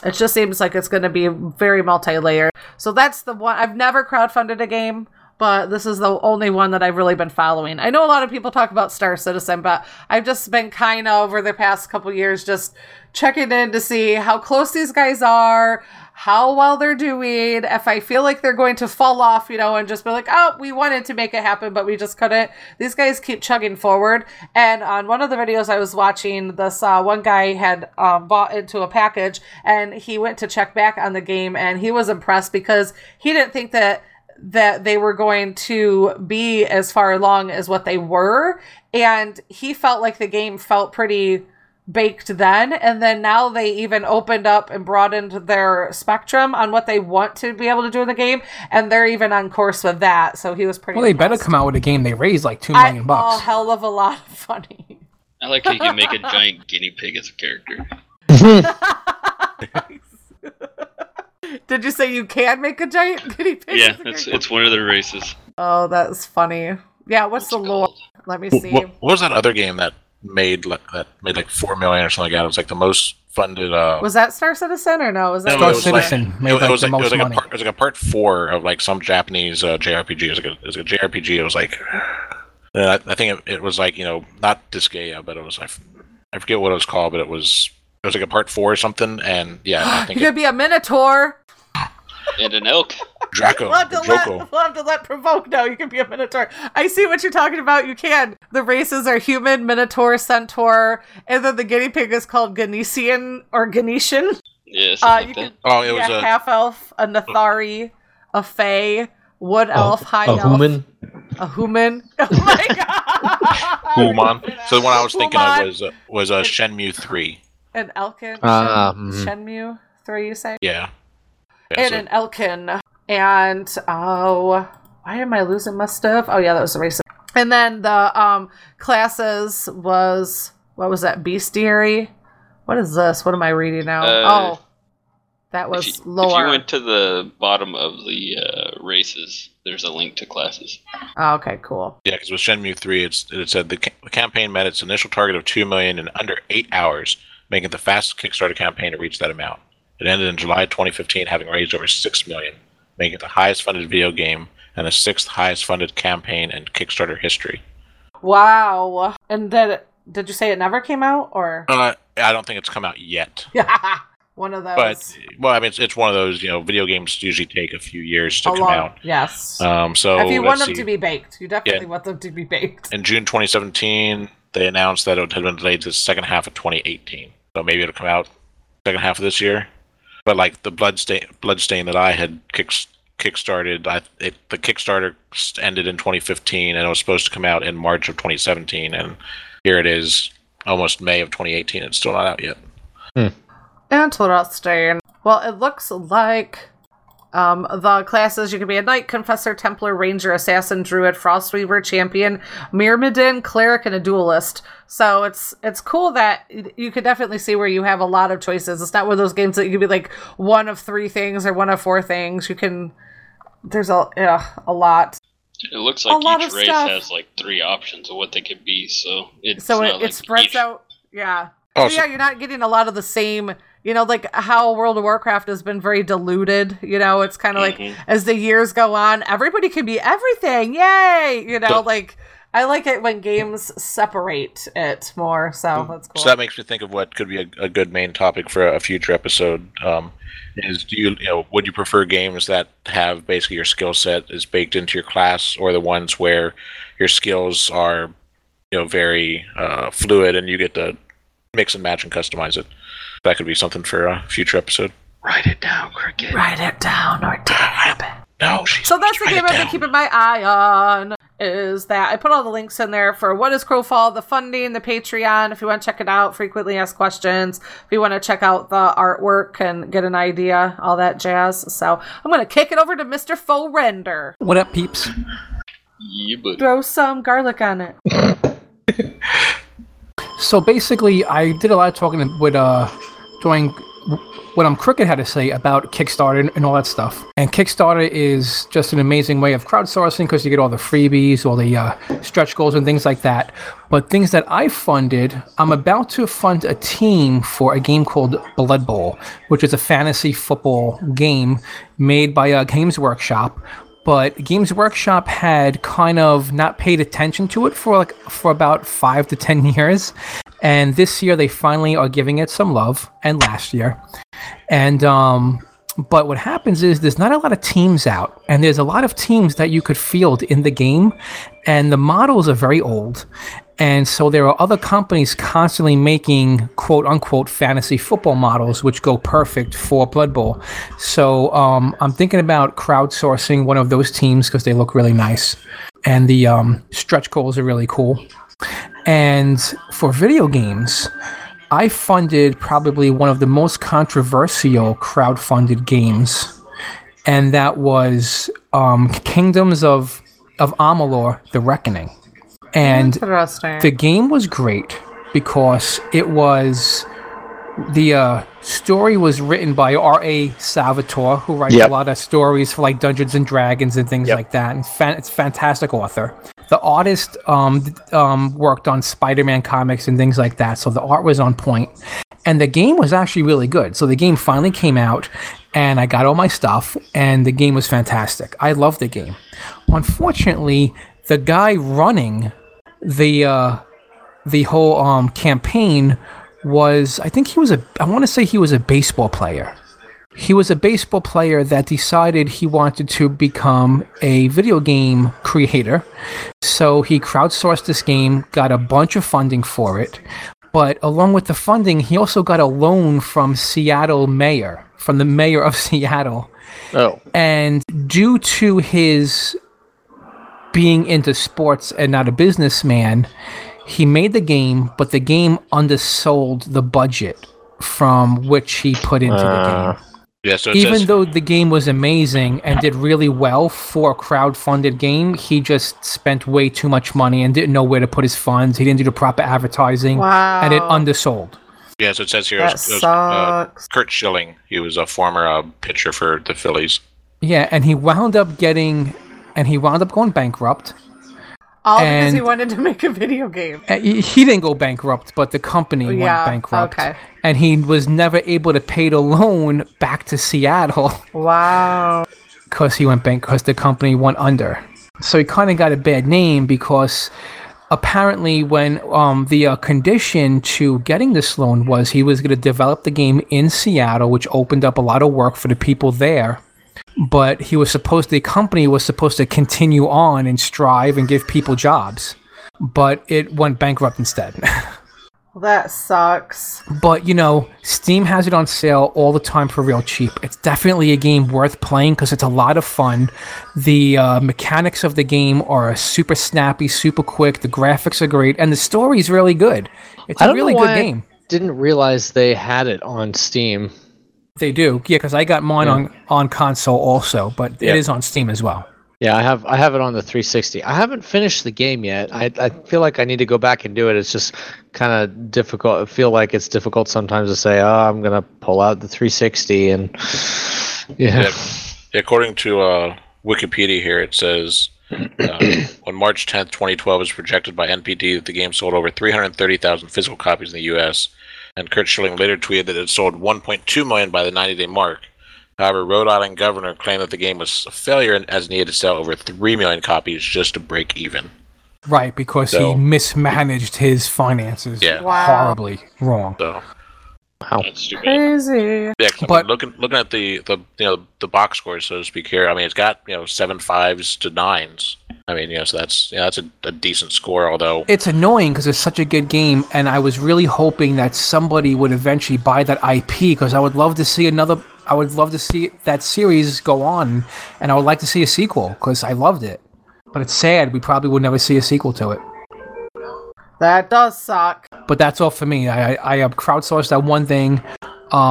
it just seems like it's gonna be very multi-layered. So that's the one I've never crowdfunded a game, but this is the only one that I've really been following. I know a lot of people talk about Star Citizen, but I've just been kind of over the past couple years just checking in to see how close these guys are, how well they're doing, if I feel like they're going to fall off, you know, and just be like, oh, we wanted to make it happen, but we just couldn't. These guys keep chugging forward. And on one of the videos I was watching, this uh, one guy had um, bought into a package and he went to check back on the game and he was impressed because he didn't think that that they were going to be as far along as what they were. And he felt like the game felt pretty baked then. And then now they even opened up and broadened their spectrum on what they want to be able to do in the game. And they're even on course with that. So he was pretty Well, they better come out with a game they raised like two million I- million a bucks. hell of a lot of funny I like how you can make a giant guinea pig as a character. (laughs) (laughs) (laughs) did you say you can make a giant (laughs) guinea pig Yeah, it's it's one of their races. oh that's funny yeah what's the It's lore let me see what was that other game that made like, that made like four million or something like that? It was like the most funded. Uh, was that star citizen or no was that no, Star it like- Citizen it, made, it was the like, it was most like a money. part, it was like a part four of like some Japanese uh, JRPG. It was like a, it was like a JRPG. It was like uh, I, I think it, it was like you know not Disgaea, but it was I, f- I forget what it was called, but it was it was like a part four or something. And yeah, I you (gasps) think could it, be a minotaur And an elk. Draco, We'll have, to Joko. let, we'll have to let provoke know you can be a minotaur. I see what you're talking about. You can. The races are human, minotaur, centaur, and then the guinea pig is called Ganesian or Ganetian. Yeah, Uh, you like can. Oh, it was yeah, a half elf, a Nethari, a fae, wood elf, high a elf, human. a human. (laughs) Oh my (laughs) god! Human. So the one I was thinking Human. of was uh, was uh, Shenmue three. An elkin. Shen- mhm. Shenmue three. You say? Yeah. Yeah, and so- an elkin and oh why am i losing my stuff oh yeah that was the race and then the um classes was what was that bestiary what is this what am i reading now Uh, oh that was If you, lower if you went to the bottom of the uh, races, there's a link to classes. oh, okay cool Yeah, because with Shenmue 3, it's, it said the, ca- the campaign met its initial target of 2 million in under 8 hours, making it the fastest Kickstarter campaign to reach that amount. It ended in July 2015, having raised over 6 million, making it the highest funded video game and the sixth highest funded campaign in Kickstarter history. wow and then did you say it never came out or Uh, I don't think it's come out yet. (laughs) one of those But, well, I mean, it's, it's one of those, you know, video games usually take a few years to a come long- out. yes Um, so if you want them see. to be baked you definitely Yeah. want them to be baked in June 2017, they announced that it had been delayed to the second half of 2018. So maybe it'll come out second half of this year. But like the bloodstain, bloodstain that I had kick kickstarted, I it, the Kickstarter s- ended in 2015, and it was supposed to come out in March of 2017, and here it is, almost May of 2018. It's still not out yet. Hmm. Interesting. Well, it looks like um, the classes you can be a knight, confessor, templar, ranger, assassin, druid, frostweaver, champion, myrmidon, cleric, and a duelist. So it's it's cool that you could definitely see where you have a lot of choices. It's not one of those games that you can be like one of three things or one of four things. You can. There's a yeah, a lot. It looks A like lot each of race stuff. has like three options of what they could be, so it's so not it, like it spreads each- out. Yeah. Oh, So, so- yeah, you're not getting a lot of the same, you know, like how World of Warcraft has been very diluted. You know, it's kind of Mhm. like as the years go on, everybody can be everything. Yay! You know, like I like it when games separate it more. So that's cool. So that makes me think of what could be a, a good main topic for a future episode. Um, is do you, you know would you prefer games that have basically your skill set is baked into your class, or the ones where your skills are you know very uh, fluid and you get to mix and match and customize it? That could be something for a future episode. Write it down, Cricket. Write it down or did? No, she's So that's the write game I've been keeping my eye on. Is that I put all the links in there for what is Crowfall, the funding, the Patreon. If you want to check it out, frequently asked questions. If you want to check out the artwork and get an idea, all that jazz. So I'm gonna kick it over to Mr. Faux Render. What up, peeps? Yeah, but Throw some garlic on it. (laughs) So basically, I did a lot of talking with uh doing what I'm Crooked had to say about Kickstarter and all that stuff. And Kickstarter is just an amazing way of crowdsourcing because you get all the freebies, all the uh, stretch goals, and things like that. But things that I funded, I'm about to fund a team for a game called Blood Bowl, which is a fantasy football game made by a Games Workshop but Games Workshop had kind of not paid attention to it for like for about five to ten (laughs) years, and this year they finally are giving it some love. And last year, and um, but what happens is there's not a lot of teams out, and there's a lot of teams that you could field in the game, and the models are very old. And so there are other companies constantly making quote unquote fantasy football models, which go perfect for Blood Bowl. So um, I'm thinking about crowdsourcing one of those teams because they look really nice. And the um, stretch goals are really cool. And for video games, I funded probably one of the most controversial crowd-funded games, and that was um, Kingdoms of of Amalur: The Reckoning. And the game was great because it was the uh, story was written by R.A. Salvatore, who writes Yep. a lot of stories for like Dungeons and Dragons and things Yep. like that. And fan- it's a fantastic author. The artist um, um, worked on Spider-Man comics and things like that, so the art was on point. And the game was actually really good. So the game finally came out, and I got all my stuff, and the game was fantastic. I loved the game. Unfortunately, the guy running the uh, the whole um, campaign was I think he was a I want to say he was a baseball player. He was a baseball player that decided he wanted to become a video game creator. So he crowdsourced this game, got a bunch of funding for it. But along with the funding, he also got a loan from Seattle mayor, from the mayor of (laughs) Seattle. Oh, And due to his being into sports and not a businessman, he made the game, but the game undersold the budget from which he put into the Uh, game. Yeah, so Even says, though the game was amazing and did really well for a crowd-funded game, he just spent way too much money and didn't know where to put his funds. He didn't do the proper advertising, and it undersold. yeah, so it says here it That was, it was, uh. Curt Schilling. He was a former uh, pitcher for the Phillies. Yeah, and he wound up getting, and he wound up going bankrupt. All because he wanted to make a video game. Uh, He he didn't go bankrupt, but the company Yeah, went bankrupt. okay. And he was never able to pay the loan back to Seattle Wow. because he went bankrupt, because the company went under. So he kind of got a bad name because apparently when um, the uh, condition to getting this loan was he was going to develop the game in Seattle, which opened up a lot of work for the people there. But he was supposed the company was supposed to continue on and strive and give people jobs, but it went bankrupt instead. Well, that sucks. But you know, Steam has it on sale all the time for real cheap. It's definitely a game worth playing because it's a lot of fun. The uh, mechanics of the game are super snappy, super quick. The graphics are great, and the story is really good. It's I a don't really good game. Didn't realize they had it on Steam. They do, yeah, because I got mine Yeah. on on console also, but Yeah. it is on Steam as well. Yeah, I have I have it on the 360. I haven't finished the game yet. I I feel like I need to go back and do it. It's just kind of difficult. I feel like it's difficult sometimes to say, "Oh, I'm gonna pull out the 360," and (laughs) yeah, Yeah. According to uh, Wikipedia here, it says Uh, (clears throat) on March 10th, 2012, it was projected by NPD that the game sold over 330,000 physical copies in the U.S. And Curt Schilling later tweeted that it sold 1.2 million by the 90-day mark. However, Rhode Island governor claimed that the game was a failure and as needed to sell over 3 million copies just to break even. Right, because So- he mismanaged his finances Yeah. Wow. horribly wrong. So Wow. That's stupid. Crazy. yeah, 'cause I mean, But- looking looking at the, the you know the box score so to speak here. I mean, it's got you know seven fives to nines. I mean, you know, so that's yeah, that's a, a decent score. Although It's annoying because it's such a good game, and I was really hoping that somebody would eventually buy that IP because I would love to see another. I would love to see that series go on, and I would like to see a sequel because I loved it. But it's sad we probably will never see a sequel to it. That does suck. But that's all for me. I I, I have crowdsourced that one thing, um,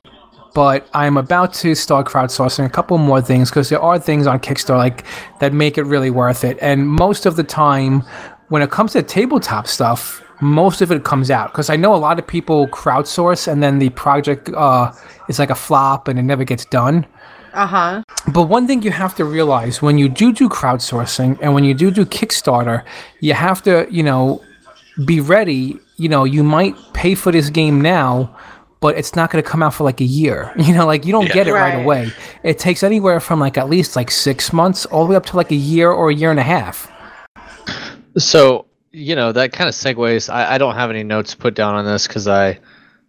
but I'm about to start crowdsourcing a couple more things because there are things on Kickstarter like that make it really worth it. And most of the time, when it comes to tabletop stuff, most of it comes out because I know a lot of people crowdsource and then the project uh, is like a flop and it never gets done. Uh huh. But one thing you have to realize when you do do crowdsourcing and when you do do Kickstarter, you have to, you know, be ready. You know, you might pay for this game now, but it's not going to come out for like a year. (laughs) You know, like you don't Yeah. get it right. Right. away. It takes anywhere from like at least like six months all the way up to like a year or a year and a half. So you know that kind of segues. I, I don't have any notes put down on this because I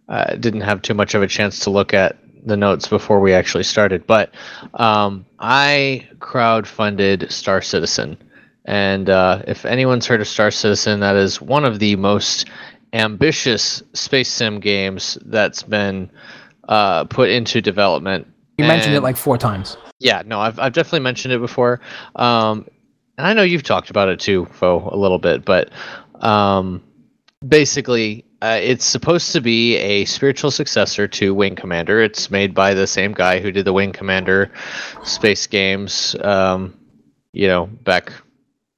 uh, didn't have too much of a chance to look at the notes before we actually started. But um, I crowdfunded Star Citizen, and uh, if anyone's heard of Star Citizen, that is one of the most ambitious space sim games that's been uh, put into development. You mentioned it like four times. yeah, no, I've I've definitely mentioned it before. Um, and I know you've talked about it too, Fo, a little bit, but um, basically, uh, it's supposed to be a spiritual successor to Wing Commander. It's made by the same guy who did the Wing Commander space games. Um, you know, back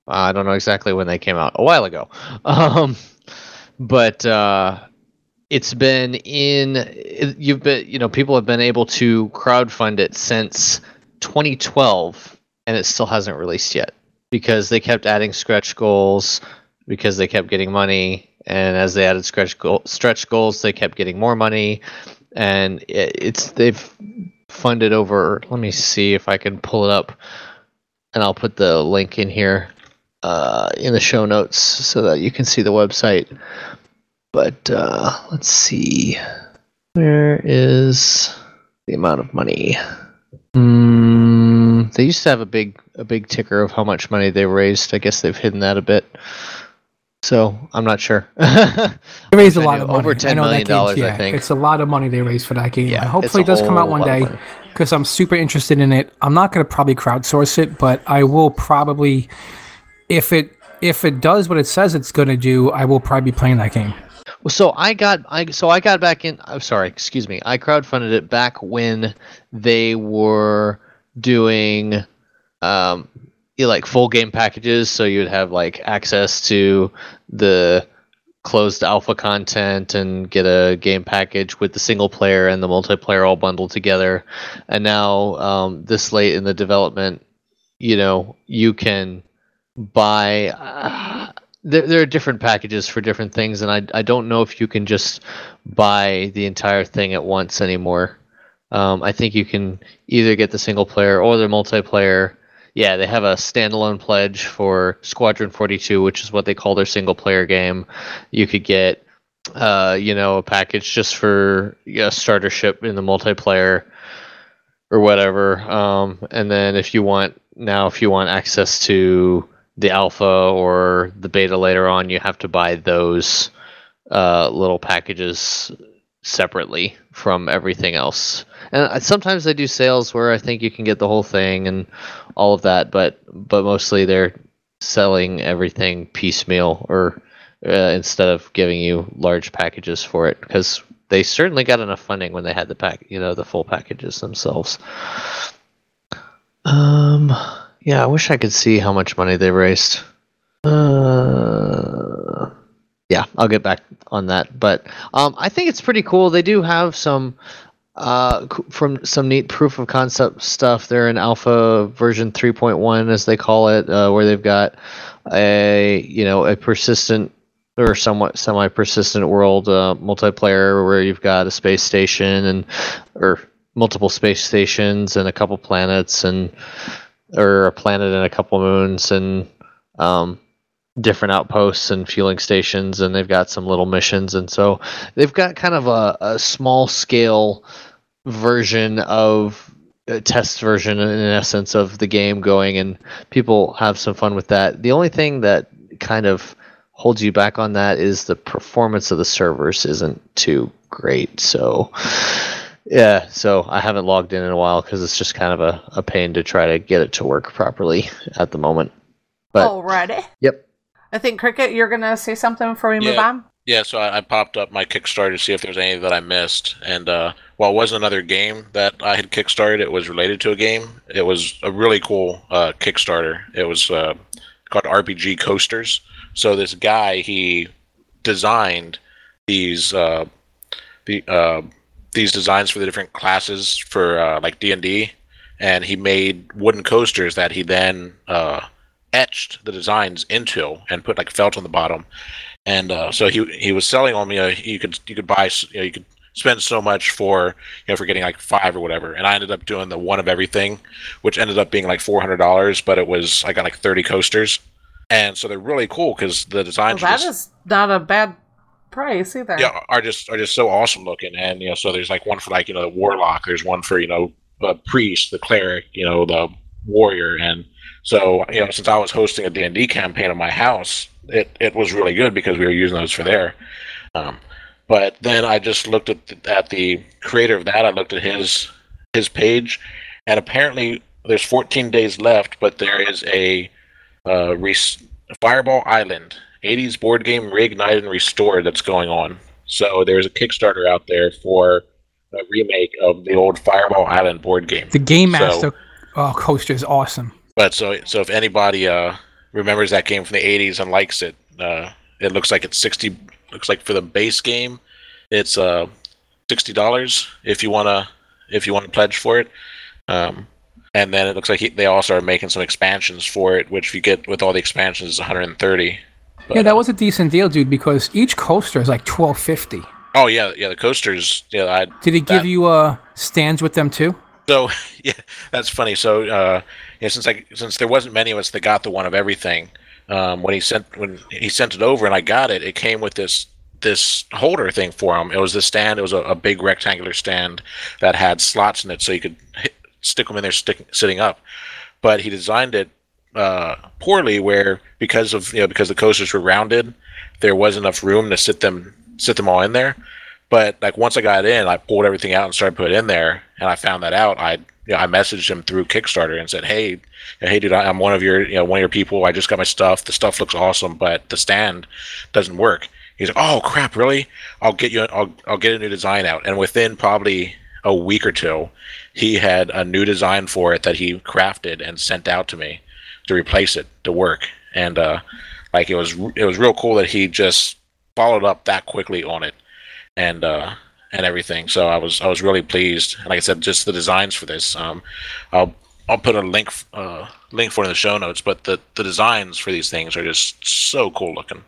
I don't know exactly when they came out, a while ago. (laughs) Um, but uh, it's been in you've been you know people have been able to crowdfund it since 2012 and it still hasn't released yet because they kept adding stretch goals because they kept getting money and as they added stretch goal, stretch goals they kept getting more money and it, it's they've funded over let me see if I can pull it up and I'll put the link in here uh, in the show notes so that you can see the website but uh, let's see. Where is the amount of money? Mm, they used to have a big a big ticker of how much money they raised. I guess they've hidden that a bit. So I'm not sure. (laughs) They raised a lot of money. over I $10 know that million game's- I think. It's a lot of money they raised for that game. Yeah, hopefully it does come out one day because I'm super interested in it. I'm not going to probably crowdsource it, but I will probably, if it if it does what it says it's going to do, I will probably be playing that game. Well, so I got I so I got back in. I'm sorry, excuse me. I crowdfunded it back when they were doing um like full game packages. So you'd have like access to the closed alpha content and get a game package with the single player and the multiplayer all bundled together. And now um, this late in the development, you know, you can buy. Uh, there, there are different packages for different things, and I, I don't know if you can just buy the entire thing at once anymore. Um, I think you can either get the single player or the multiplayer. Yeah, they have a standalone pledge for Squadron 42, which is what they call their single player game. You could get, uh, you know, a package just for a starter ship in the multiplayer or whatever. Um, and then if you want now, if you want access to the alpha or the beta later on, you have to buy those uh, little packages separately from everything else. And sometimes they do sales where I think you can get the whole thing and all of that, but but mostly they're selling everything piecemeal or uh, instead of giving you large packages for it because they certainly got enough funding when they had the pack, you know, the full packages themselves. Um, yeah, I wish I could see how much money they raised. Uh, yeah, I'll get back on that. But um, I think it's pretty cool. They do have some uh, from some neat proof of concept stuff. They're in alpha version 3.1, as they call it, uh, where they've got a you know a persistent or somewhat semi-persistent world uh, multiplayer where you've got a space station and or multiple space stations and a couple planets and or a planet and a couple moons and um, different outposts and fueling stations and they've got some little missions. And so they've got kind of a, a small scale version of a test version in essence of the game going and people have some fun with that. The only thing that kind of holds you back on that is the performance of the servers isn't too great. So yeah so i haven't logged in in a while because it's just kind of a, a pain to try to get it to work properly (laughs) at the moment but Alrighty. yep I think Cricket, you're gonna say something before we move on. Yeah, so I, I popped up my Kickstarter to see if there was any that I missed, and uh, while it wasn't another game that I had kickstarted, it was related to a game. It was a really cool uh, Kickstarter. It was uh, called RPG Coasters. So this guy he designed these uh, the uh, these designs for the different classes for uh, like D and D, and he made wooden coasters that he then uh, etched the designs into and put like felt on the bottom and uh, so he he was selling on me. Uh, you could you could buy you know you could spend so much for you know for getting like five or whatever. And I ended up doing the one of everything, which ended up being like four hundred dollars. But it was I got like thirty coasters, and so they're really cool because the designs are that just, is not a bad price either. yeah are just are just so awesome looking. And you know so there's like one for like you know the warlock. There's one for you know the priest, the cleric, you know the warrior, and so you know since I was hosting a D and D campaign in my house, it it was really good because we were using those for there. Um, but then I just looked at the, at the creator of that. I looked at his his page, and apparently there's 14 days left. But there is a uh, Fireball Island 80s board game reignited and restored that's going on. So there's a Kickstarter out there for a remake of the old Fireball Island board game. The Game So- Master uh, coaster is awesome. But so so if anybody uh, remembers that game from the '80s and likes it, uh, it looks like it's sixty. Looks like for the base game, it's uh, sixty dollars if you wanna if you want to pledge for it. Um, and then it looks like he, they also are making some expansions for it, which if you get with all the expansions is 130. But, yeah, that was a decent deal, dude. Because each coaster is like twelve fifty. Oh yeah, yeah. The coasters. Yeah, I Did he give That- you uh stands with them too? So (laughs) yeah, that's funny. So uh, yeah, since I since there wasn't many of us that got the one of everything, um, when he sent when he sent it over and I got it, it came with this this holder thing for him. It was the stand. It was a, a big rectangular stand that had slots in it, so you could hit, stick them in there, stick, sitting up. But he designed it uh, poorly, where because of you know because the coasters were rounded, there wasn't enough room to sit them sit them all in there. But like once I got in, I pulled everything out and started putting it in there, and I found that out. I you know, I messaged him through Kickstarter and said, "Hey, hey, dude, I'm one of your you know one of your people. I just got my stuff. The stuff looks awesome, but the stand doesn't work." He's like, "Oh crap, really? I'll get you. I'll I'll get a new design out." And within probably a week or two, he had a new design for it that he crafted and sent out to me to replace it to work. And uh, like it was it was real cool that he just followed up that quickly on it and uh, and everything. So I was I was really pleased. And like I said, just the designs for this. Um, I'll I'll put a link uh, link for in the show notes. But the the designs for these things are just so cool looking.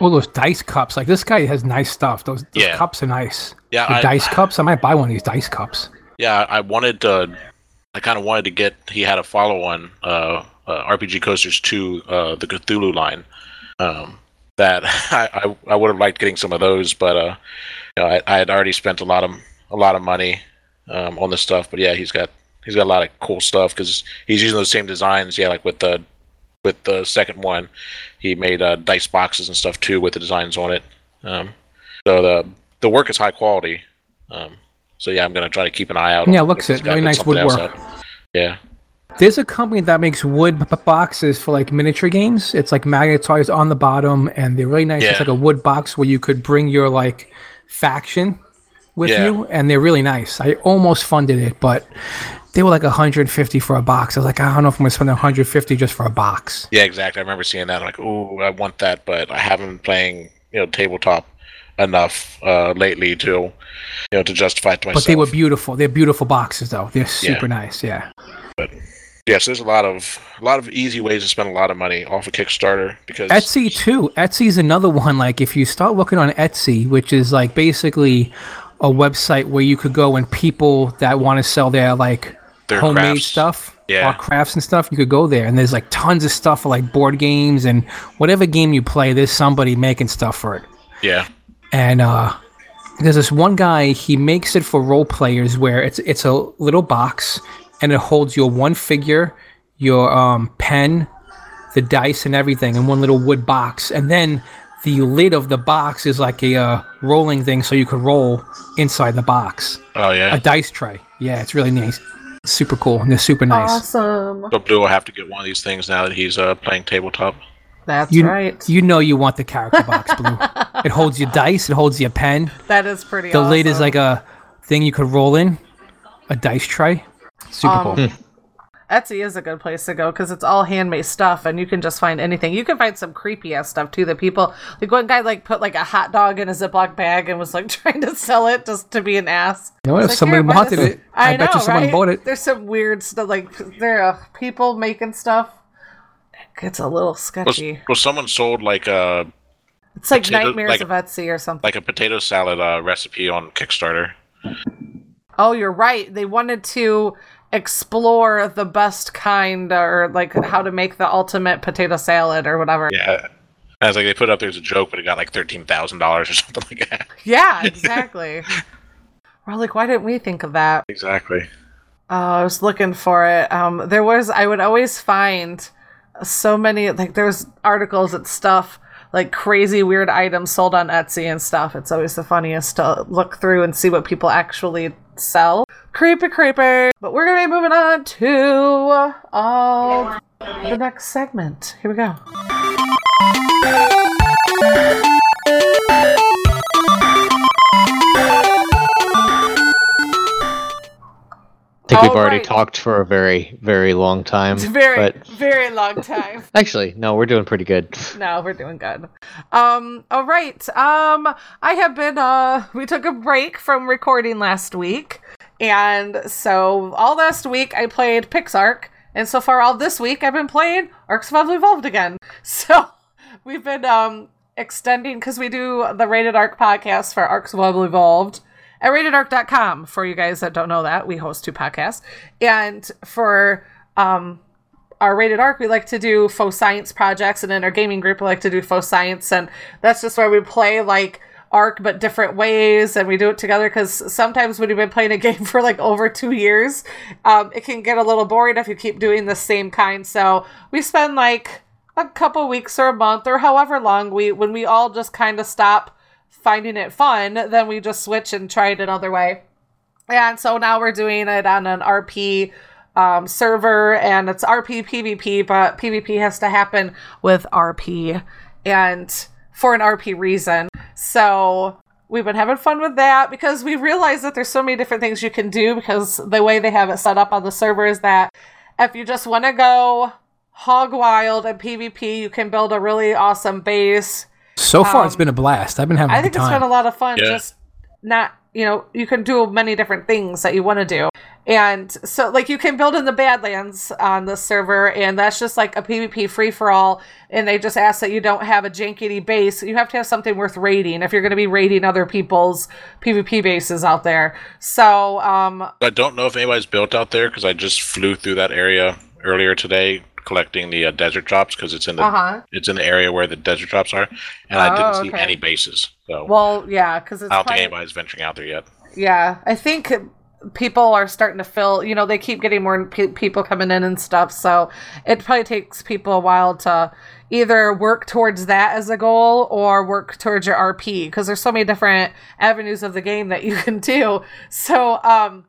All those dice cups. Like this guy has nice stuff. Those, those Yeah. cups are nice. Yeah, I, dice cups. I might buy one of these dice cups. yeah. I wanted to. I kind of wanted to get. He had a follow on uh, uh, RPG Coasters to uh, the Cthulhu line. Um, that (laughs) I, I, I would have liked getting some of those, but uh, you know, I, I had already spent a lot of a lot of money um, on this stuff. But yeah, he's got he's got a lot of cool stuff because he's using those same designs. Yeah, like with the with the second one, he made uh, dice boxes and stuff too with the designs on it. Um, so the the work is high quality. Um, so yeah, I'm gonna try to keep an eye out. Yeah, looks it. Very nice woodwork. Yeah. There's a company that makes wood b- boxes for like miniature games. It's like magnetized on the bottom, and they're really nice. It's like a wood box where you could bring your like faction with Yeah. you, and they're really nice. I almost funded it, but they were like 150 for a box. I was like, I don't know if I'm gonna spend 150 just for a box. Yeah, exactly. I remember seeing that. I'm like, ooh, I want that, but I haven't been playing, you know, tabletop enough uh, lately to you know to justify it to myself. But they were beautiful. They're beautiful boxes, though. They're super nice. Yeah. Yes, there's a lot of a lot of easy ways to spend a lot of money off of Kickstarter because Etsy too. Etsy's another one. Like if you start looking on Etsy, which is like basically a website where you could go and people that want to sell their like Their homemade crafts. stuff Yeah. or crafts and stuff, you could go there and there's like tons of stuff for like board games and whatever game you play, there's somebody making stuff for it. yeah, and uh, there's this one guy. He makes it for role players where it's it's a little box and it holds your one figure, your um, pen, the dice, and everything in one little wood box, and then the lid of the box is like a uh, rolling thing, so you could roll inside the box. oh yeah. A dice tray. Yeah, it's really nice. Super cool. And they're super nice. Awesome. So Blue will have to get one of these things now that he's uh, playing tabletop. That's You, right. you know you want the character box, Blue. (laughs) it holds your dice. It holds your pen. that is pretty. Awesome. The lid is like a thing you could roll in, a dice tray. Super Um, cool. Etsy is a good place to go because it's all handmade stuff, and you can just find anything. You can find some creepy ass stuff too. That people like one guy like put like a hot dog in a Ziploc bag and was like (laughs) trying to sell it just to be an ass. You know what? If like, somebody "Here, wanted this." it, I, bet you someone right? bought it. There's some weird stuff like there are people making stuff. It's a little Was, sketchy. was someone sold like a It's like potato- nightmares like- of Etsy or something. like a potato salad uh, recipe on Kickstarter? Oh, you're right. They wanted to explore the best kind or like how to make the ultimate potato salad or whatever. Yeah. I was like, they put it up there as a joke, but it got like thirteen thousand dollars or something like that. Yeah, exactly. (laughs) We're like, why didn't we think of that? Exactly. Oh, I was looking for it. Um, there was, I would always find so many, like, there's articles and stuff, like crazy weird items sold on Etsy and stuff. It's always the funniest to look through and see what people actually sell. Creepy, creepy. But we're gonna be moving on to uh, the next segment. Here we go. I think we've All already right. talked for a very, very long time. It's (laughs) very, But very long time. (laughs) actually, no, we're doing pretty good. No, we're doing good. Um, all right. Um, I have been uh we took a break from recording last week. And so all last week I played Pixark, and so far all this week I've been playing Ark Survival Evolved again. (laughs) So we've been um extending because we do the Rated Ark podcast for Ark Survival Evolved at ratedark.com for you guys that don't know that we host two podcasts and for um our rated ark we like to do faux science projects and in our gaming group we like to do faux science and that's just where we play like Ark but different ways and we do it together because sometimes when you've been playing a game (laughs) for like over two years um, it can get a little boring if you keep doing the same kind so we spend like a couple weeks or a month or however long we when we all just kind of stop finding it fun then we just switch and try it another way and so now we're doing it on an RP um, server, and it's RP PvP, but PvP has to happen with RP and for an RP reason. So we've been having fun with that because we realize that there's so many different things you can do because the way they have it set up on the server is that if you just want to go hog wild and PvP, you can build a really awesome base. So far, it's um, been a blast. I've been having a I good think it's been a lot of fun. Yeah. Just not, you know, you can do many different things that you want to do. And so, like, you can build in the Badlands on the server, and that's just like a PvP free for all. And they just ask that you don't have a jankety base. You have to have something worth raiding if you're going to be raiding other people's PvP bases out there. So, um, I don't know if anybody's built out there because I just flew through that area earlier today collecting the uh, desert drops because it's in the uh huh. it's in the area where the desert drops are, and I Oh, didn't see okay. any bases. So Well, yeah, because it's I don't probably- think anybody's venturing out there yet. Yeah, I think people are starting to fill. You know, they keep getting more pe- people coming in and stuff. So it probably takes people a while to either work towards that as a goal or work towards your RP because there's so many different avenues of the game that you (laughs) can do. So, um,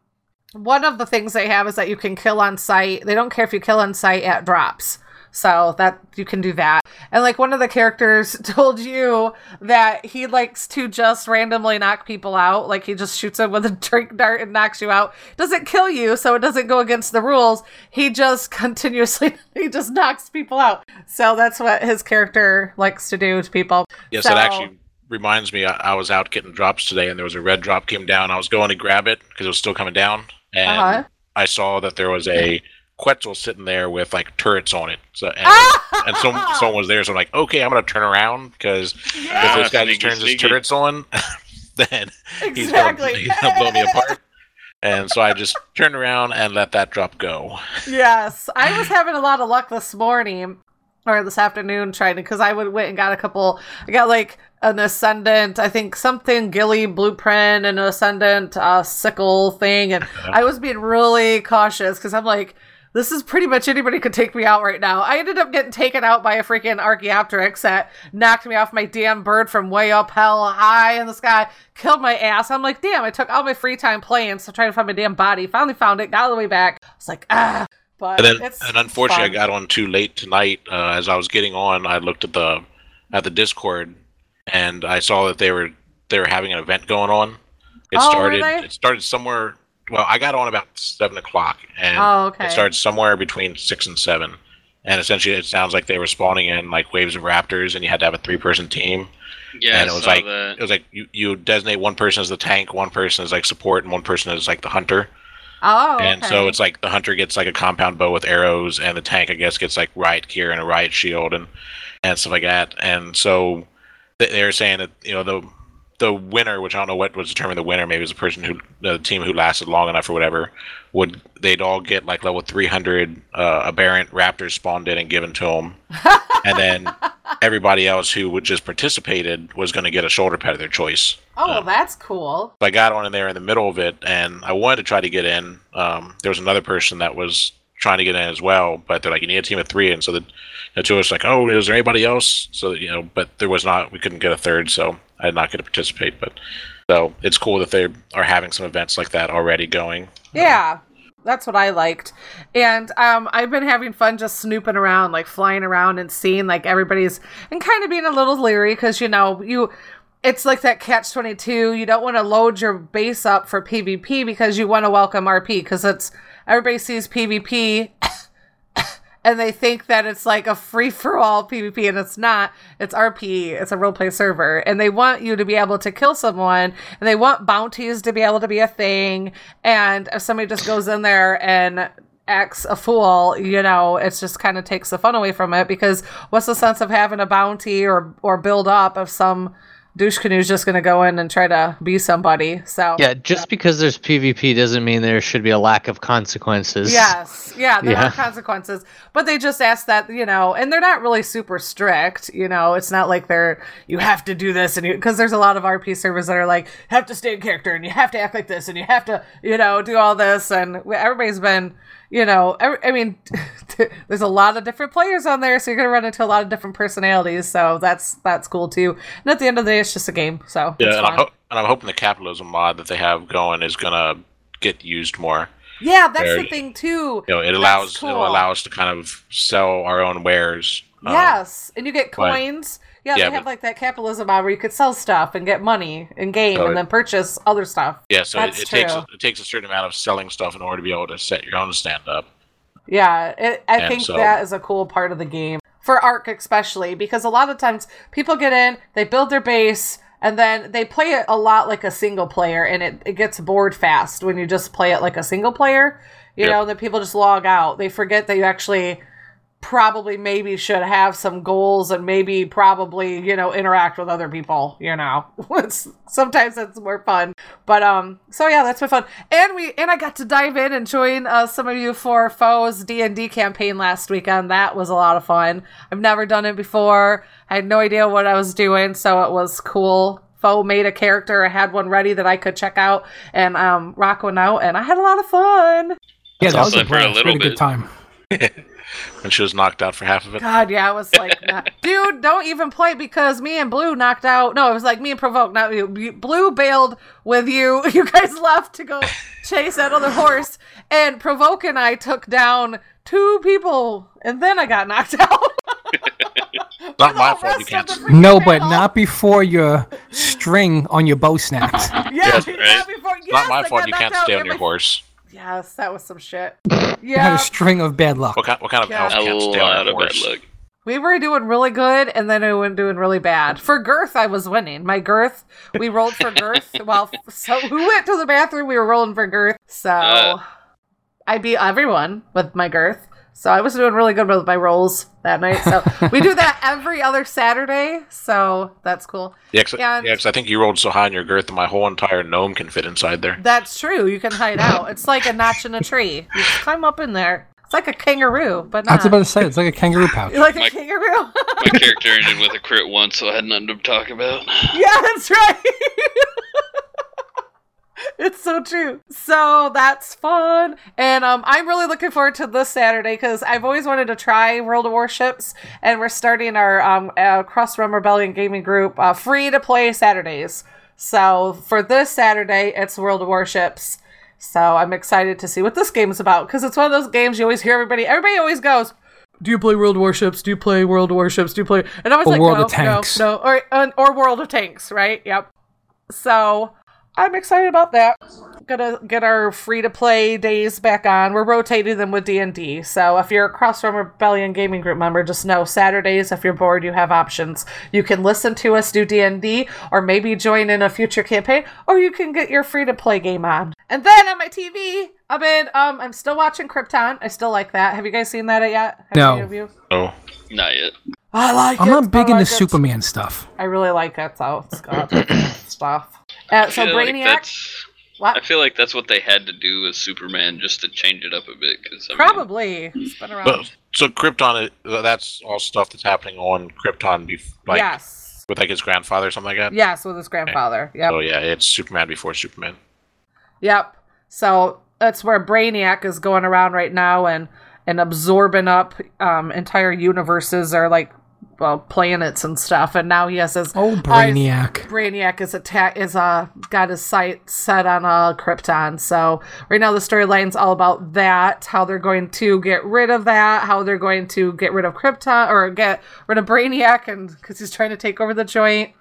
one of the things they have is that you can kill on site. They don't care if you kill on site at drops. So that you can do that. And like one of the characters (laughs) told you that he likes to just randomly knock people out. Like he just shoots them with a (laughs) tranq dart and knocks you out. Doesn't kill you, so it doesn't go against the rules. He just (laughs) continuously he just knocks people out. So that's what his character likes to do to people. Yes, it So- actually reminds me, I, I was out getting drops today, and there was a red drop came down. I was going to grab it because it was still coming down, and Uh-huh. I saw that there was a Quetzal sitting there with like turrets on it. So and, (laughs) and some someone was there, so I'm like, okay, I'm gonna turn around because if Ah, this guy just turns his turrets on, (laughs) then he's Exactly. gonna, he's gonna blow me apart. (laughs) And so I just turned around and let that drop go. Yes, I was having a lot of luck this morning or this afternoon trying to because I would went and got a couple. I got like an ascendant, I think something Ghillie blueprint and an ascendant uh, sickle thing, and I was being really cautious because I'm like. This is pretty much anybody could take me out right now. I ended up getting taken out by a freaking Archaeopteryx that knocked me off my damn bird from way up hell high in the sky, killed my ass. I'm like, damn, I took all my free time playing, so trying to find my damn body. Finally found it, got all the way back. I was like, ah. But And then, it's and unfortunately, fun. I got on too late tonight. Uh, as I was getting on, I looked at the at the Discord, and I saw that they were they were having an event going on. It Oh, started. It started somewhere. Well, I got on about seven o'clock, and Oh, okay. it started somewhere between six and seven. And essentially, it sounds like they were spawning in like waves of raptors, and you had to have a three-person team. Yeah, and it was like that. it was like you, you designate one person as the tank, one person as like support, and one person as like the hunter. Oh, And so it's like the hunter gets like a compound bow with arrows, and the tank, I guess, gets like riot gear and a riot shield and and stuff like that. And so they're saying that you know the the winner, which I don't know what was determined the winner, maybe it was the person who the team who lasted long enough or whatever, would they'd all get like level 300 uh, aberrant raptors spawned in and given to them, (laughs) and then everybody else who would just participated was going to get a shoulder pad of their choice. oh, well, that's cool. I got on in there in the middle of it, and I wanted to try to get in. Um, there was another person that was trying to get in as well, but they're like, "You need a team of three. and so the, the two of us like, "Oh, is there anybody else?" So you know, but there was not. We couldn't get a third, so I did not get to participate. But so it's cool that they are having some events like that already going. Yeah. That's what I liked. And um, I've been having fun just snooping around, like flying around and seeing like everybody's and kind of being a little leery because you know, you it's like that catch 22. You don't want to load your base up for PvP because you want to welcome RP because it's everybody sees PvP (coughs) and they think that it's like a free for all PvP, and it's not. It's RP. It's a role play server, and they want you to be able to kill someone, and they want bounties to be able to be a thing. And if somebody just goes in there and acts a fool, you know, it's just kind of takes the fun away from it. Because what's the sense of having a bounty or or build up of some douche canoe's just going to go in and try to be somebody? So Yeah, just because there's PvP doesn't mean there should be a lack of consequences. Yes, yeah, there Yeah. are consequences, but they just ask that you know, and they're not really super strict. You know, it's not like they're you have to do this and you because there's a lot of RP servers that are like have to stay in character and you have to act like this and you have to you know do all this and everybody's been you know every, I mean (laughs) there's a lot of different players on there, so you're gonna run into a lot of different personalities. So that's that's cool too. And at the end of the day, it's just a game. So Yeah, and I'm, ho- and I'm hoping the capitalism mod that they have going is gonna get used more. yeah, that's the thing too. You know, it allows cool. it'll allow us to kind of sell our own wares. um, Yes, and you get coins. Yeah, yeah, they have like that capitalism where you could sell stuff and get money in game, So and it- then purchase other stuff. Yeah, so it, That's it takes true. it takes a certain amount of selling stuff in order to be able to set your own stand up. Yeah, it, I And think so- that is a cool part of the game for Ark, especially because a lot of times people get in, they build their base, and then they play it a lot like a single player, and it, it gets bored fast when you just play it like a single player. You Yep. know, that people just log out. They forget that you actually probably maybe should have some goals and maybe probably you know interact with other people you know (laughs) sometimes it's more fun but um so yeah that's been fun and we and i got to dive in and join uh, some of you for foes d&d campaign last weekend that was a lot of fun i've never done it before i had no idea what i was doing so it was cool Foe made a character. I had one ready that I could check out and um, rock one out, and I had a lot of fun. Yeah, that was awesome. a For a little had a good time. (laughs) And she was knocked out for half of it. God, yeah, I was like, nah. (laughs) dude, don't even play because me and Blue knocked out. No, it was like me and Provoke, not you. You- Blue bailed with you. (laughs) You guys left to go chase that other horse, and Provoke and I took down two people, and then I got knocked out. Not my fault you can't. No, but not before your string on your bow snapped. Yes, Yes, not before. It's not my I fault you can't knocked stay on and your my- horse. Yes, that was some shit. (laughs) You had Yeah, a string of bad luck. What kind, what kind of Yeah. elf A stay on lot their of bad luck. We were doing really good, and then we were doing really bad. For girth, I was winning. My girth, we rolled for girth. (laughs) well, so who went to the bathroom? We were rolling for girth. So Uh. I beat everyone with my girth. So I was doing really good with my rolls that night. So we do that (laughs) every other Saturday. So that's cool. Yeah, 'cause- And- yeah, 'cause I think you rolled so high in your girth that my whole entire gnome can fit inside there. That's true. You can hide out. It's like a notch in a tree. You just climb up in there. It's like a kangaroo, but I was not. about to say it's like a kangaroo pouch. You're like a My- kangaroo. My character ended with a crit once, so I had nothing to talk about. (laughs) Yeah, that's right. (laughs) (laughs) it's so true. So that's fun, and um, I'm really looking forward to this Saturday because I've always wanted to try World of Warships, and we're starting our um, uh, Cross Realm Rebellion gaming group uh, free to play Saturdays. So for this Saturday, it's World of Warships. So I'm excited to see what this game is about because it's one of those games you always hear everybody. Everybody always goes, "Do you play World of Warships? Do you play World of Warships? Do you play?" And I was Or like, World "No, of Tanks." no, no, or or World of Tanks, right? Yep." So I'm excited about that. Gonna get our free to play days back on. We're rotating them with D and D. So if you're a Cross Realm Rebellion gaming group member, just know Saturdays. If you're bored, you have options. You can listen to us do D and D, or maybe join in a future campaign, or you can get your free to play game on. And then on my TV, I've been um I'm still watching Krypton. I still like that. Have you guys seen that yet? Have No. any of you? Oh, Not yet. I like I'm it. not big I into it. Superman stuff. I really like it though. It's got (clears throat) stuff. Uh, so I feel like Brainiac. that's. what? I feel like that's what they had to do with Superman just to change it up a bit. Cause, I Probably. It's around. but so Krypton, is- that's all stuff that's happening on Krypton, bef- like yes. with like his grandfather or something like that. Yes, with his grandfather. Yep. Oh yeah, it's Superman before Superman. Yep. So that's where Brainiac is going around right now and and absorbing up um entire universes or like well planets and stuff. And now he has his Oh, eyes- Brainiac. Brainiac is attack is uh got his sight set on uh Krypton. So right now the storyline's all about that, how they're going to get rid of that, how they're going to get rid of Krypton or get rid of Brainiac and because he's trying to take over the joint.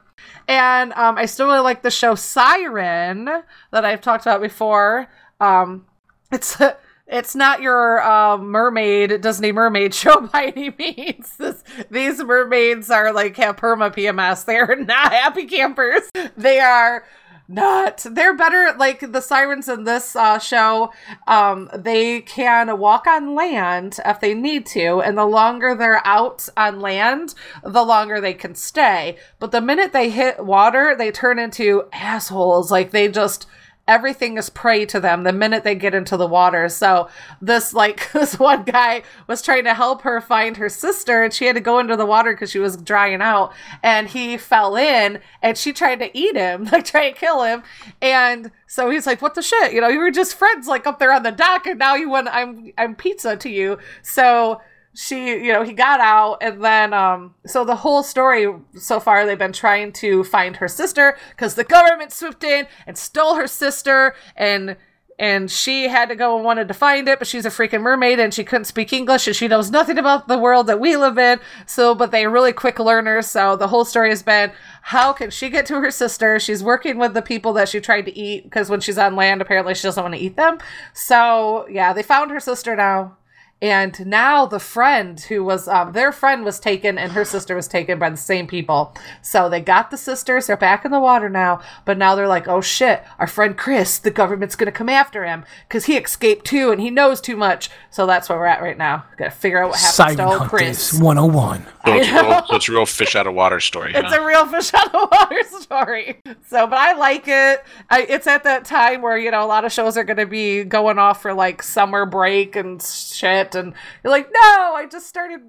And um, I still really like the show Siren that I've talked about before. Um, it's (laughs) it's not your uh, mermaid Disney mermaid (laughs) show by any means. This, these mermaids are like have perma PMS. They are not happy campers. They are not. They're better. Like the sirens in this uh, show, um, they can walk on land if they need to, and the longer they're out on land, the longer they can stay. But the minute they hit water, they turn into assholes. Like they just everything is prey to them the minute they get into the water. So this like (laughs) this one guy was trying to help her find her sister and she had to go into the water because she was drying out and he fell in and she tried to eat him, (laughs) like try to kill him. And so he's like, What the shit? You know, you were just friends like up there on the dock and now you want I'm I'm pizza to you. So she you know he got out and then um so the whole story so far they've been trying to find her sister because the government swooped in and stole her sister and and she had to go and wanted to find it but she's a freaking mermaid and she couldn't speak english and she knows nothing about the world that we live in. So but they're really quick learners so the whole story has been how can she get to her sister? She's working with the people that she tried to eat because when she's on land apparently she doesn't want to eat them. So yeah they found her sister now and now the friend who was um, their friend was taken and her sister was taken by the same people so they got the sisters they're back in the water now but now they're like oh shit our friend chris the government's gonna come after him because he escaped too and he knows too much so that's where we're at right now gotta figure out what happens Siren to old chris 101. So it's, (laughs) a real, so it's a real fish out of water story. it's huh? a real fish out of water story. So, but I like it. I, it's at that time where you know a lot of shows are going to be going off for like summer break and shit, and you're like, no, I just started,